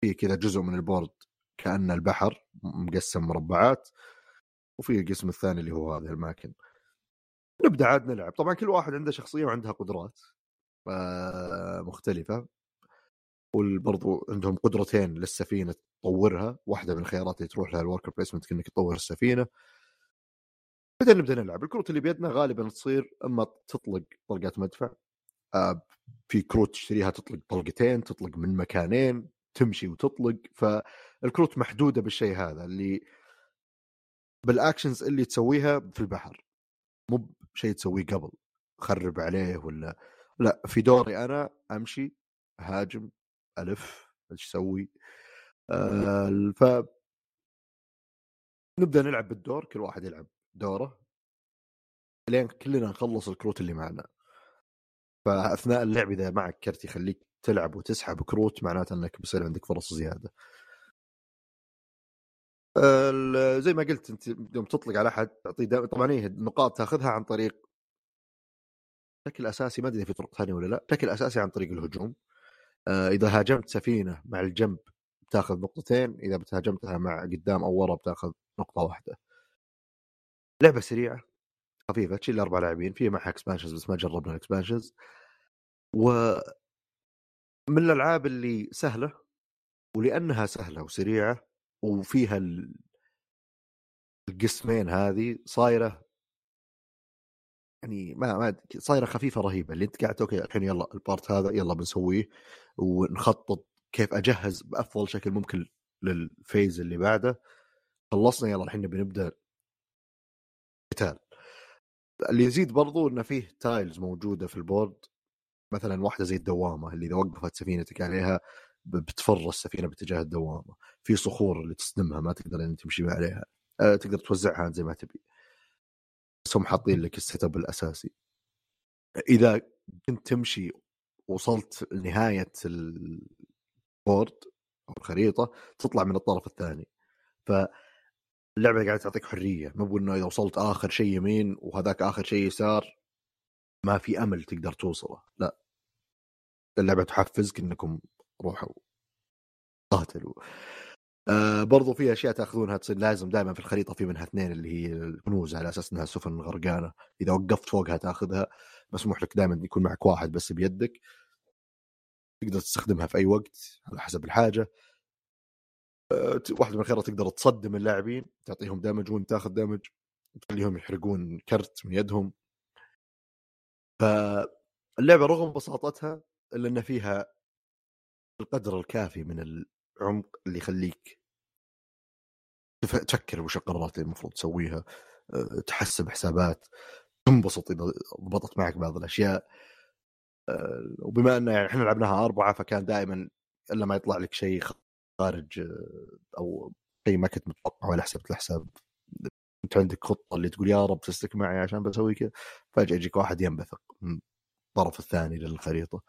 في كذا جزء من ال board. كأن البحر مقسم مربعات وفي القسم الثاني اللي هو هذه الاماكن نبدأ عاد نلعب. طبعا كل واحد عنده شخصية وعندها قدرات مختلفه وبرضو عندهم قدرتين للسفينة تطورها. واحدة من الخيارات اللي تروح لها ال worker placement إنك تطور السفينة. بعدين نبدأ نلعب. الكروت اللي بيدنا غالبا تصير إما تطلق طلقات مدفع آه، في كروت تشتريها تطلق طلقتين تطلق من مكانين. تمشي وتطلق فالكروت محدودة بالشيء هذا اللي بال actions اللي تسويها في البحر. مو بشيء تسويه قبل خرب عليه ولا لا في دوري أنا أمشي اهاجم ألف إيش أسوي؟ آه ف نبدأ نلعب بالدور كل واحد يلعب دوره. لين كلنا نخلص الكروت اللي معنا. فأثناء اللعب إذا معك كرت يخليك تلعب وتسحب كروت معناته إنك بيصير عندك فرص زيادة. زي ما قلت أنت يوم تطلق على أحد تعطيه طبعا هي النقاط تأخذها عن طريق بشكل أساسي ما أدري في طرق ثانية ولا لا بشكل أساسي عن طريق الهجوم. آه، إذا هاجمت سفينة مع الجنب بتأخذ نقطتين إذا بتهاجمتها مع قدام أو ورا بتأخذ نقطة واحدة. لعبة سريعة خفيفة تشيل أربع لاعبين فيها معها expansions بس ما جربنا ال expansions و من الألعاب اللي سهلة ولأنها سهلة وسريعة وفيها القسمين هذه صايرة يعني ما ما صايرة خفيفة رهيبة اللي أنت قاعد أوكي الحين يلا ال part هذا يلا بنسويه ونخطط كيف أجهز بأفضل شكل ممكن لل phase اللي بعده. خلصنا يلا الحين بنبدا قتال. اللي يزيد برضو انه فيه tiles موجودة في ال board. مثلا واحدة زي الدوامة اللي إذا وقفت سفينتك عليها بتفر السفينة باتجاه الدوامة. في صخور اللي تصدمها ما تقدر ان تمشي عليها. أه تقدر توزعها زي ما تبي. بس هم حاطين لك ال setup الأساسي. إذا كنت تمشي وصلت لنهايه البورد أو الخريطة تطلع من الطرف الثاني. ف اللعبه قاعدة تعطيك حرية. مو إنه إذا وصلت آخر شيء يمين وهذاك آخر شيء يسار ما في أمل تقدر توصله. لا. اللعبة تحفزك إنكم روحوا قاتلوا. آه برضو في أشياء تأخذونها تصير لازم دائما في الخريطة في منها اثنين اللي هي الكنوز على أساس إنها سفن غرقانة. إذا وقفت فوقها تأخذها مسموح لك دائما يكون معك واحد بس بيدك. تقدر تستخدمها في أي وقت على حسب الحاجة. أه واحدة من الخيارات تقدر تصدم اللاعبين تعطيهم دامج وأنت تاخذ دامج تخليهم يحرقون كرت من يدهم. فاللعبة رغم بساطتها الا ان فيها القدر الكافي من العمق اللي يخليك تفكر وش القرارات اللي المفروض تسويها أه، تحسب حسابات تنبسط إذا ضبطت معك بعض الأشياء. أه، وبما إن يعني إحنا لعبناها أربعة فكان دائما إلا ما يطلع لك شيء خارج أه، أو شيء ما كنت متوقعه ولا حسبت الحساب أنت عندك خطة اللي تقول يا رب تسلك معي عشان بسوي كذا فجأة يجيك واحد ينبثق من الطرف الثاني للخريطة.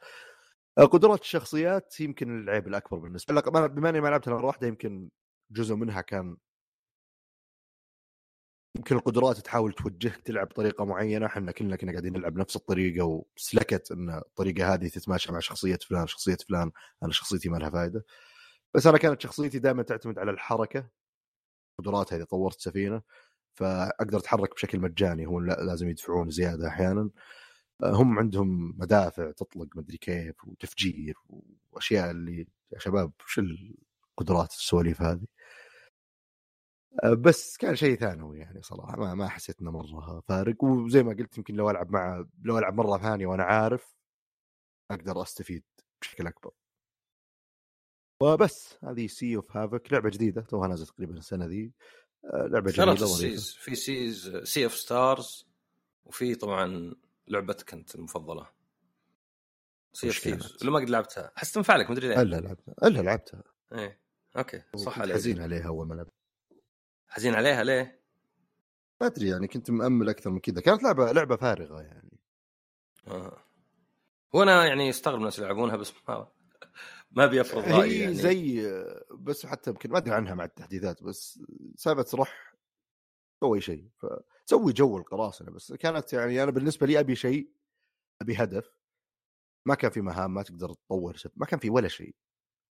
قدرات الشخصيات يمكن العيب الأكبر بالنسبة لك. بما إني ما لعبتها مرة واحدة يمكن جزء منها كان يمكن القدرات تحاول توجهك تلعب بطريقه معينة. إحنا كلنا كنا قاعدين نلعب نفس الطريقة وسلكت إن الطريقة هذه تتماشى مع شخصية فلان شخصية فلان أنا شخصيتي ما لها فائده بس أنا كانت شخصيتي دائما تعتمد على الحركة قدراتها إذا طورت سفينة. فأقدر أتحرك بشكل مجاني هو لازم يدفعون زيادة أحيانا. هم عندهم مدافع تطلق مدري كيف وتفجير وأشياء اللي يا شباب وش القدرات السواليف هذه؟ بس كان شيء ثانوي يعني صراحة ما ما حسيت إنه مرة فارق. وزي ما قلت يمكن لو ألعب مع لو ألعب مرة ثانية وأنا عارف أقدر أستفيد بشكل أكبر. وبس هذه Sea of Havoc لعبة جديدة توها نازله تقريبا السنة ذي. لعبة جديده سيز في سيز سي اوف ستارز وفي طبعا لعبتك انت المفضلة؟ Sea of Thieves ولا ما قد لعبتها. حس تنفع لك مدري ليه ألا لعبتها. ألا لعبتها. إيه. أوكي. صح عليك. حزين عليها أول ما لعبت حزين عليها ليه؟ ما أدري يعني كنت مأمل أكثر من كذا. كانت لعبة لعبة فارغة يعني. آه. وأنا يعني استغرب الناس يلعبونها بس ما <laughs> ما بيفرض رأيي يعني. زي بس حتى يمكن ما أدري عنها مع التحديثات بس سالفة روح سوي شيء. فسوي جو القراصنة بس كانت يعني أنا بالنسبة لي أبي شيء أبي هدف ما كان في مهام ما تقدر تطور ما كان في ولا شيء.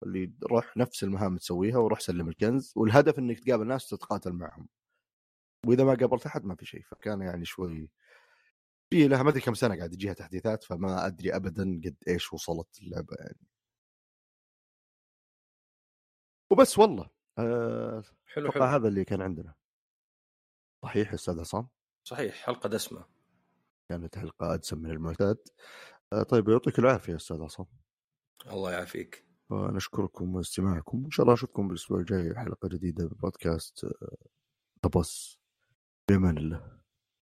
اللي روح نفس المهام تسويها وروح سلم الكنز والهدف إنك تقابل ناس تتقاتل معهم. وإذا ما قابلت أحد ما في شيء فكان يعني شوي في لها ما أدري كم سنة قاعد يجيها تحديثات فما أدري ابدا قد إيش وصلت اللعبة يعني. وبس والله آه حلو حلو. هذا اللي كان عندنا. صحيح أستاذ عصام صحيح حلقة دسمة. كانت حلقة أدسم من المعتاد. آه طيب يعطيك العافية أستاذ عصام الله يعافيك. ونشكركم واستماعكم وإن شاء الله أشوفكم بالاسبوع الجاي حلقة جديدة بودكاست طبس بأمان الله.